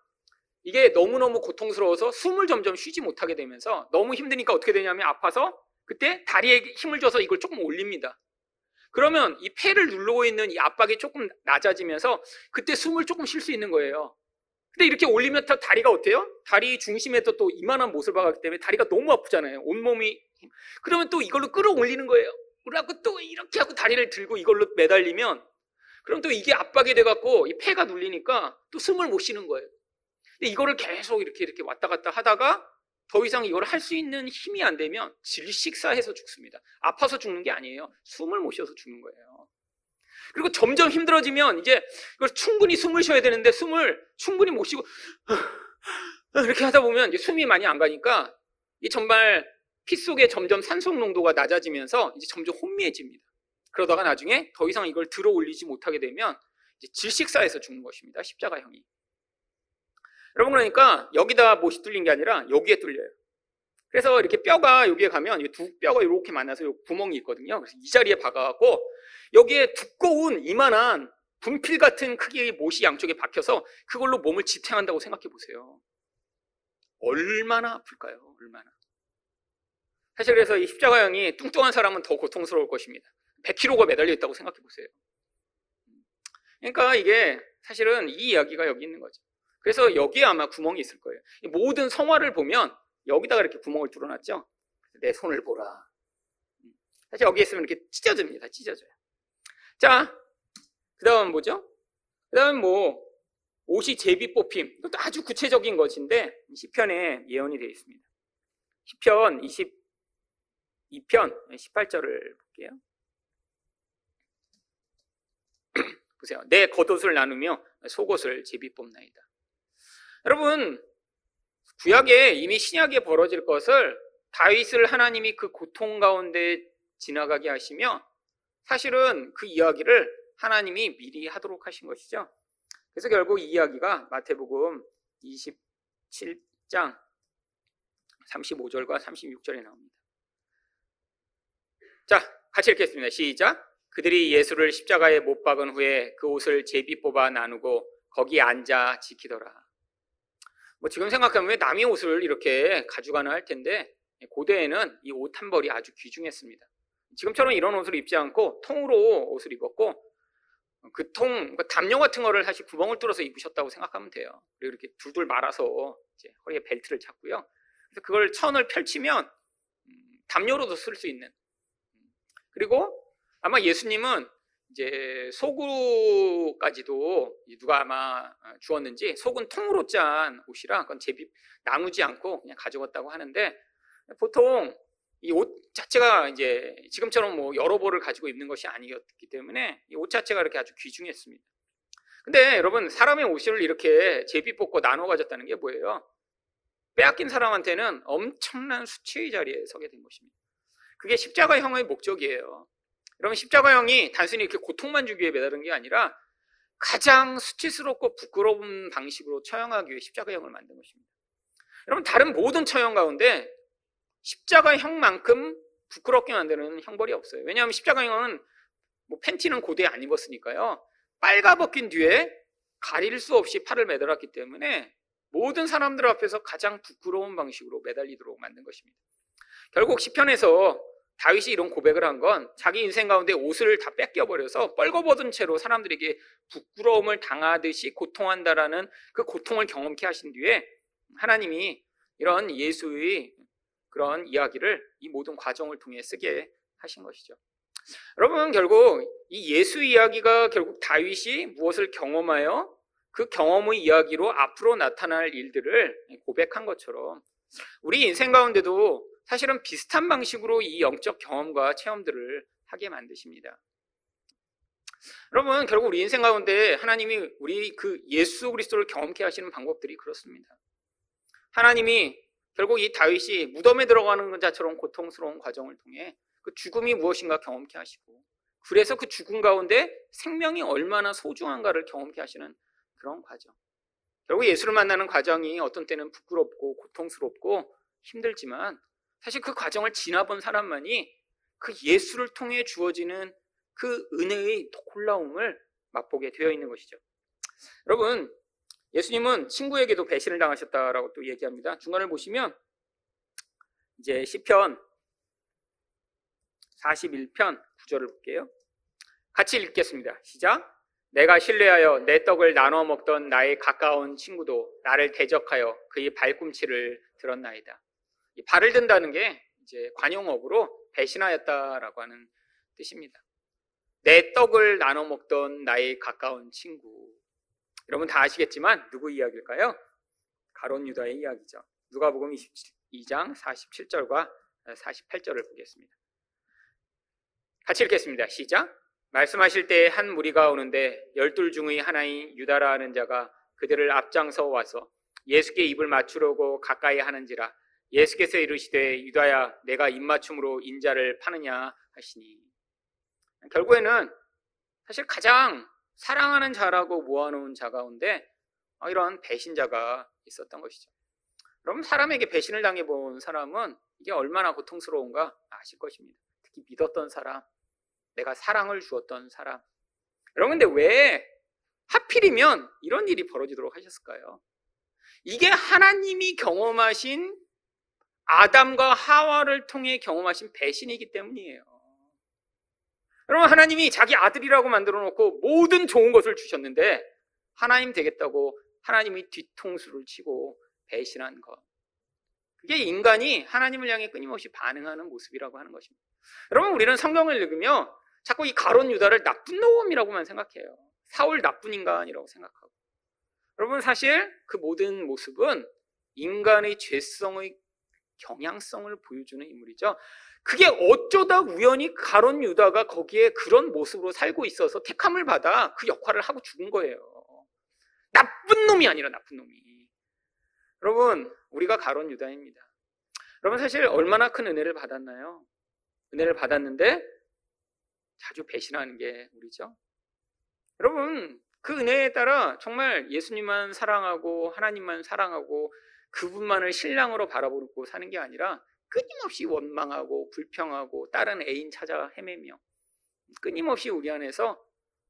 이게 너무너무 고통스러워서 숨을 점점 쉬지 못하게 되면서 너무 힘드니까 어떻게 되냐면 아파서 그때 다리에 힘을 줘서 이걸 조금 올립니다. 그러면 이 폐를 누르고 있는 이 압박이 조금 낮아지면서 그때 숨을 조금 쉴 수 있는 거예요. 근데 이렇게 올리면 다리가 어때요? 다리 중심에서 또 이만한 못을 박았기 때문에 다리가 너무 아프잖아요. 온몸이. 그러면 또 이걸로 끌어올리는 거예요. 그래갖고 또 이렇게 하고 다리를 들고 이걸로 매달리면 그럼 또 이게 압박이 돼갖고 이 폐가 눌리니까 또 숨을 못 쉬는 거예요. 근데 이거를 계속 이렇게 이렇게 왔다 갔다 하다가 더 이상 이걸 할 수 있는 힘이 안 되면 질식사해서 죽습니다. 아파서 죽는 게 아니에요. 숨을 못 쉬어서 죽는 거예요. 그리고 점점 힘들어지면 이제 이걸 충분히 숨을 쉬어야 되는데 숨을 충분히 못 쉬고 이렇게 하다 보면 이제 숨이 많이 안 가니까 이 정말 피 속에 점점 산소 농도가 낮아지면서 이제 점점 혼미해집니다. 그러다가 나중에 더 이상 이걸 들어 올리지 못하게 되면 이제 질식사에서 죽는 것입니다. 십자가형이. 여러분 그러니까 여기다 못이 뚫린 게 아니라 여기에 뚫려요. 그래서 이렇게 뼈가 여기에 가면 두 뼈가 이렇게 만나서 구멍이 있거든요. 그래서 이 자리에 박아갖고 여기에 두꺼운 이만한 분필 같은 크기의 못이 양쪽에 박혀서 그걸로 몸을 지탱한다고 생각해 보세요. 얼마나 아플까요? 얼마나. 사실 그래서 이 십자가형이 뚱뚱한 사람은 더 고통스러울 것입니다. 100kg가 매달려 있다고 생각해 보세요. 그러니까 이게 사실은 이 이야기가 여기 있는 거죠. 그래서 여기에 아마 구멍이 있을 거예요. 모든 성화를 보면 여기다가 이렇게 구멍을 뚫어놨죠. 내 손을 보라. 사실 여기 있으면 이렇게 찢어집니다. 찢어져요. 자, 그 다음은 뭐죠? 그 다음은 뭐, 옷이 제비 뽑힘. 이것도 아주 구체적인 것인데, 시편에 예언이 되어 있습니다. 시편 22편 18절을 볼게요. 보세요. 내 겉옷을 나누며 속옷을 제비 뽑나이다. 여러분, 구약에 이미 신약에 벌어질 것을 다윗을 하나님이 그 고통 가운데 지나가게 하시며 사실은 그 이야기를 하나님이 미리 하도록 하신 것이죠. 그래서 결국 이 이야기가 마태복음 27장 35절과 36절에 나옵니다. 자, 같이 읽겠습니다. 시작. 그들이 예수를 십자가에 못 박은 후에 그 옷을 제비 뽑아 나누고 거기 앉아 지키더라. 뭐 지금 생각하면 왜 남의 옷을 이렇게 가져가나 할 텐데 고대에는 이 옷 한 벌이 아주 귀중했습니다. 지금처럼 이런 옷을 입지 않고 통으로 옷을 입었고 그 통, 그러니까 담요 같은 거를 사실 구멍을 뚫어서 입으셨다고 생각하면 돼요. 그리고 이렇게 둘둘 말아서 이제 허리에 벨트를 잡고요. 그래서 그걸 천을 펼치면 음, 담요로도 쓸 수 있는 그리고 아마 예수님은 이제 소구까지도 누가 아마 어, 주었는지 속은 통으로 짠 옷이라 그건 제비 나누지 않고 그냥 가져갔다고 하는데 보통 이 옷 자체가 이제 지금처럼 뭐 여러 벌을 가지고 입는 것이 아니었기 때문에 이 옷 자체가 이렇게 아주 귀중했습니다. 근데 여러분 사람의 옷을 이렇게 제비 뽑고 나눠 가졌다는 게 뭐예요? 빼앗긴 사람한테는 엄청난 수치의 자리에 서게 된 것입니다. 그게 십자가형의 목적이에요. 여러분 십자가형이 단순히 이렇게 고통만 주기 위해 매달은 게 아니라 가장 수치스럽고 부끄러운 방식으로 처형하기 위해 십자가형을 만든 것입니다. 여러분 다른 모든 처형 가운데 십자가형만큼 부끄럽게 만드는 형벌이 없어요. 왜냐하면 십자가형은 뭐 팬티는 고대 안 입었으니까요. 빨가벗긴 뒤에 가릴 수 없이 팔을 매달았기 때문에 모든 사람들 앞에서 가장 부끄러운 방식으로 매달리도록 만든 것입니다. 결국 시편에서 다윗이 이런 고백을 한 건 자기 인생 가운데 옷을 다 뺏겨버려서 뻘거벗은 채로 사람들에게 부끄러움을 당하듯이 고통한다라는 그 고통을 경험케 하신 뒤에 하나님이 이런 예수의 그런 이야기를 이 모든 과정을 통해 쓰게 하신 것이죠. 여러분 결국 이 예수 이야기가 결국 다윗이 무엇을 경험하여 그 경험의 이야기로 앞으로 나타날 일들을 고백한 것처럼 우리 인생 가운데도 사실은 비슷한 방식으로 이 영적 경험과 체험들을 하게 만드십니다. 여러분, 결국 우리 인생 가운데 하나님이 우리 그 예수 그리스도를 경험케 하시는 방법들이 그렇습니다. 하나님이 결국 이 다윗이 무덤에 들어가는 자처럼 고통스러운 과정을 통해 그 죽음이 무엇인가 경험케 하시고 그래서 그 죽음 가운데 생명이 얼마나 소중한가를 경험케 하시는 그런 과정. 결국 예수를 만나는 과정이 어떤 때는 부끄럽고 고통스럽고 힘들지만 사실 그 과정을 지나본 사람만이 그 예수를 통해 주어지는 그 은혜의 놀라움을 맛보게 되어 있는 것이죠. 여러분, 예수님은 친구에게도 배신을 당하셨다라고 또 얘기합니다. 중간을 보시면 이제 시편 41편 9절을 볼게요. 같이 읽겠습니다. 시작. 내가 신뢰하여 내 떡을 나눠 먹던 나의 가까운 친구도 나를 대적하여 그의 발꿈치를 들었나이다. 이 발을 든다는 게 이제 관용어구로 배신하였다라고 하는 뜻입니다. 내 떡을 나눠 먹던 나의 가까운 친구. 여러분 다 아시겠지만 누구 이야기일까요? 가론 유다의 이야기죠. 누가복음 22장 47절과 48절을 보겠습니다. 같이 읽겠습니다. 시작. 말씀하실 때 한 무리가 오는데 열둘 중의 하나인 유다라 하는 자가 그들을 앞장서 와서 예수께 입을 맞추려고 가까이 하는지라 예수께서 이르시되 유다야 내가 입맞춤으로 인자를 파느냐 하시니 결국에는 사실 가장 사랑하는 자라고 모아놓은 자 가운데 이런 배신자가 있었던 것이죠. 여러분 사람에게 배신을 당해본 사람은 이게 얼마나 고통스러운가 아실 것입니다. 특히 믿었던 사람, 내가 사랑을 주었던 사람. 여러분 근데 왜 하필이면 이런 일이 벌어지도록 하셨을까요? 이게 하나님이 경험하신 아담과 하와를 통해 경험하신 배신이기 때문이에요. 여러분, 하나님이 자기 아들이라고 만들어 놓고 모든 좋은 것을 주셨는데 하나님 되겠다고 하나님이 뒤통수를 치고 배신한 것. 그게 인간이 하나님을 향해 끊임없이 반응하는 모습이라고 하는 것입니다. 여러분, 우리는 성경을 읽으며 자꾸 이 가론 유다를 나쁜 놈이라고만 생각해요. 사울 나쁜 인간이라고 생각하고. 여러분, 사실 그 모든 모습은 인간의 죄성의 경향성을 보여주는 인물이죠. 그게 어쩌다 우연히 가론 유다가 거기에 그런 모습으로 살고 있어서 택함을 받아 그 역할을 하고 죽은 거예요. 나쁜 놈이 아니라 나쁜 놈이. 여러분, 우리가 가론 유다입니다. 여러분 사실 얼마나 큰 은혜를 받았나요? 은혜를 받았는데 자주 배신하는 게 우리죠. 여러분, 그 은혜에 따라 정말 예수님만 사랑하고 하나님만 사랑하고 그분만을 신랑으로 바라보고 사는 게 아니라 끊임없이 원망하고 불평하고 다른 애인 찾아 헤매며 끊임없이 우리 안에서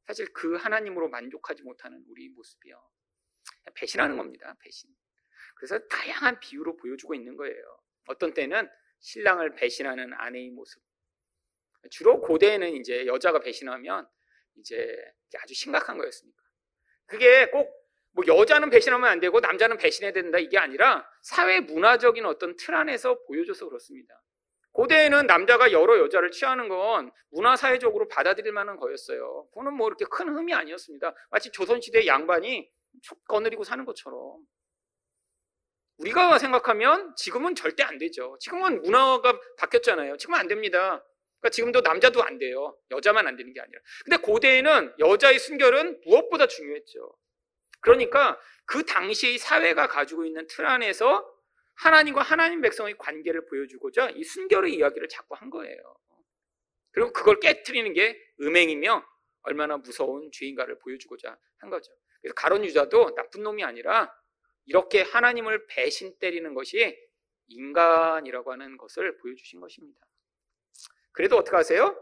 사실 그 하나님으로 만족하지 못하는 우리 모습이요. 배신하는 겁니다. 배신. 그래서 다양한 비유로 보여주고 있는 거예요. 어떤 때는 신랑을 배신하는 아내의 모습. 주로 고대에는 이제 여자가 배신하면 이제 아주 심각한 거였습니까? 그게 꼭 뭐 여자는 배신하면 안 되고 남자는 배신해야 된다 이게 아니라 사회 문화적인 어떤 틀 안에서 보여줘서 그렇습니다. 고대에는 남자가 여러 여자를 취하는 건 문화사회적으로 받아들일 만한 거였어요. 그거는 뭐 이렇게 큰 흠이 아니었습니다. 마치 조선시대 양반이 촉 거느리고 사는 것처럼. 우리가 생각하면 지금은 절대 안 되죠. 지금은 문화가 바뀌었잖아요. 지금은 안 됩니다. 그러니까 지금도 남자도 안 돼요. 여자만 안 되는 게 아니라. 근데 고대에는 여자의 순결은 무엇보다 중요했죠. 그러니까 그 당시의 사회가 가지고 있는 틀 안에서 하나님과 하나님 백성의 관계를 보여주고자 이 순결의 이야기를 자꾸 한 거예요. 그리고 그걸 깨뜨리는 게 음행이며 얼마나 무서운 죄인가를 보여주고자 한 거죠. 그래서 가론 유자도 나쁜 놈이 아니라 이렇게 하나님을 배신 때리는 것이 인간이라고 하는 것을 보여주신 것입니다. 그래도 어떻게 하세요?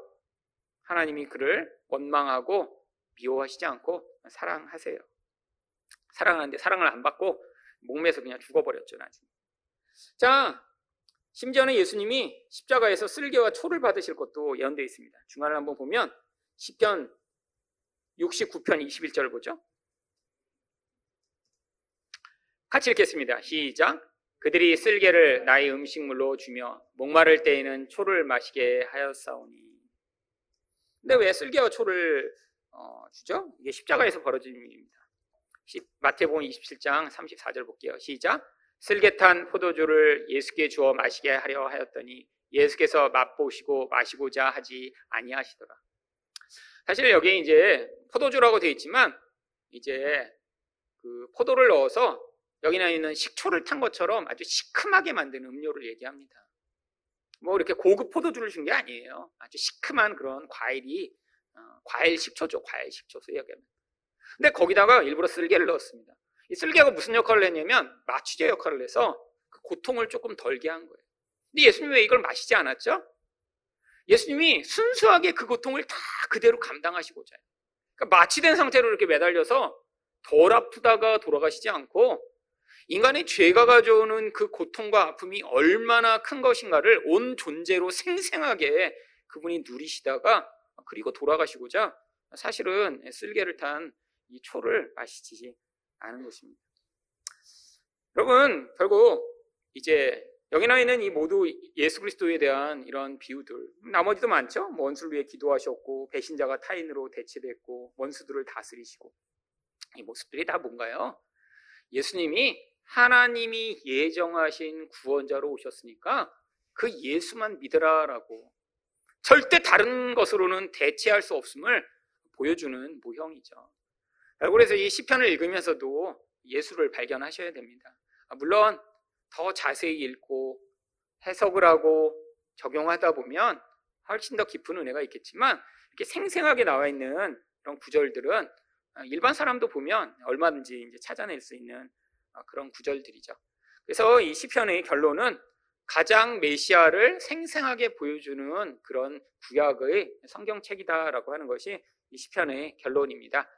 하나님이 그를 원망하고 미워하시지 않고 사랑하세요. 사랑하는데 사랑을 안 받고 목매서 그냥 죽어버렸죠, 나중에. 자, 심지어는 예수님이 십자가에서 쓸개와 초를 받으실 것도 예언되어 있습니다. 중간을 한번 보면 10편 69편 21절을 보죠. 같이 읽겠습니다. 시작. 그들이 쓸개를 나의 음식물로 주며 목마를 때에는 초를 마시게 하였사오니. 근데 왜 쓸개와 초를 어, 주죠? 이게 십자가에서 벌어진 일입니다. 마태복음 27장 34절 볼게요. 시작. 쓸개탄 포도주를 예수께 주어 마시게 하려 하였더니 예수께서 맛보시고 마시고자 하지 아니하시더라. 사실 여기 이제 포도주라고 되어 있지만 이제 그 포도를 넣어서 여기나 있는 식초를 탄 것처럼 아주 시큼하게 만드는 음료를 얘기합니다. 뭐 이렇게 고급 포도주를 준 게 아니에요. 아주 시큼한 그런 과일이 어, 과일 식초죠. 과일 식초소 얘기하면. 근데 거기다가 일부러 쓸개를 넣었습니다. 이 쓸개가 무슨 역할을 했냐면 마취제 역할을 해서 그 고통을 조금 덜게 한 거예요. 근데 예수님이 왜 이걸 마시지 않았죠? 예수님이 순수하게 그 고통을 다 그대로 감당하시고자 해요. 그러니까 마취된 상태로 이렇게 매달려서 덜 아프다가 돌아가시지 않고 인간의 죄가 가져오는 그 고통과 아픔이 얼마나 큰 것인가를 온 존재로 생생하게 그분이 누리시다가 그리고 돌아가시고자 사실은 쓸개를 탄 이 초를 마시지 않은 것입니다. 여러분, 결국 이제 여기 나 있는 이 모두 예수 그리스도에 대한 이런 비유들, 나머지도 많죠? 뭐 원수를 위해 기도하셨고, 배신자가 타인으로 대체됐고, 원수들을 다스리시고. 이 모습들이 다 뭔가요? 예수님이 하나님이 예정하신 구원자로 오셨으니까 그 예수만 믿으라라고 절대 다른 것으로는 대체할 수 없음을 보여주는 모형이죠. 그래서 이 시편을 읽으면서도 예수를 발견하셔야 됩니다. 아, 물론 더 자세히 읽고 해석을 하고 적용하다 보면 훨씬 더 깊은 은혜가 있겠지만 이렇게 생생하게 나와 있는 그런 구절들은 일반 사람도 보면 얼마든지 이제 찾아낼 수 있는 아, 그런 구절들이죠. 그래서 이 시편의 결론은 가장 메시아를 생생하게 보여주는 그런 구약의 성경책이다라고 하는 것이 이 시편의 결론입니다.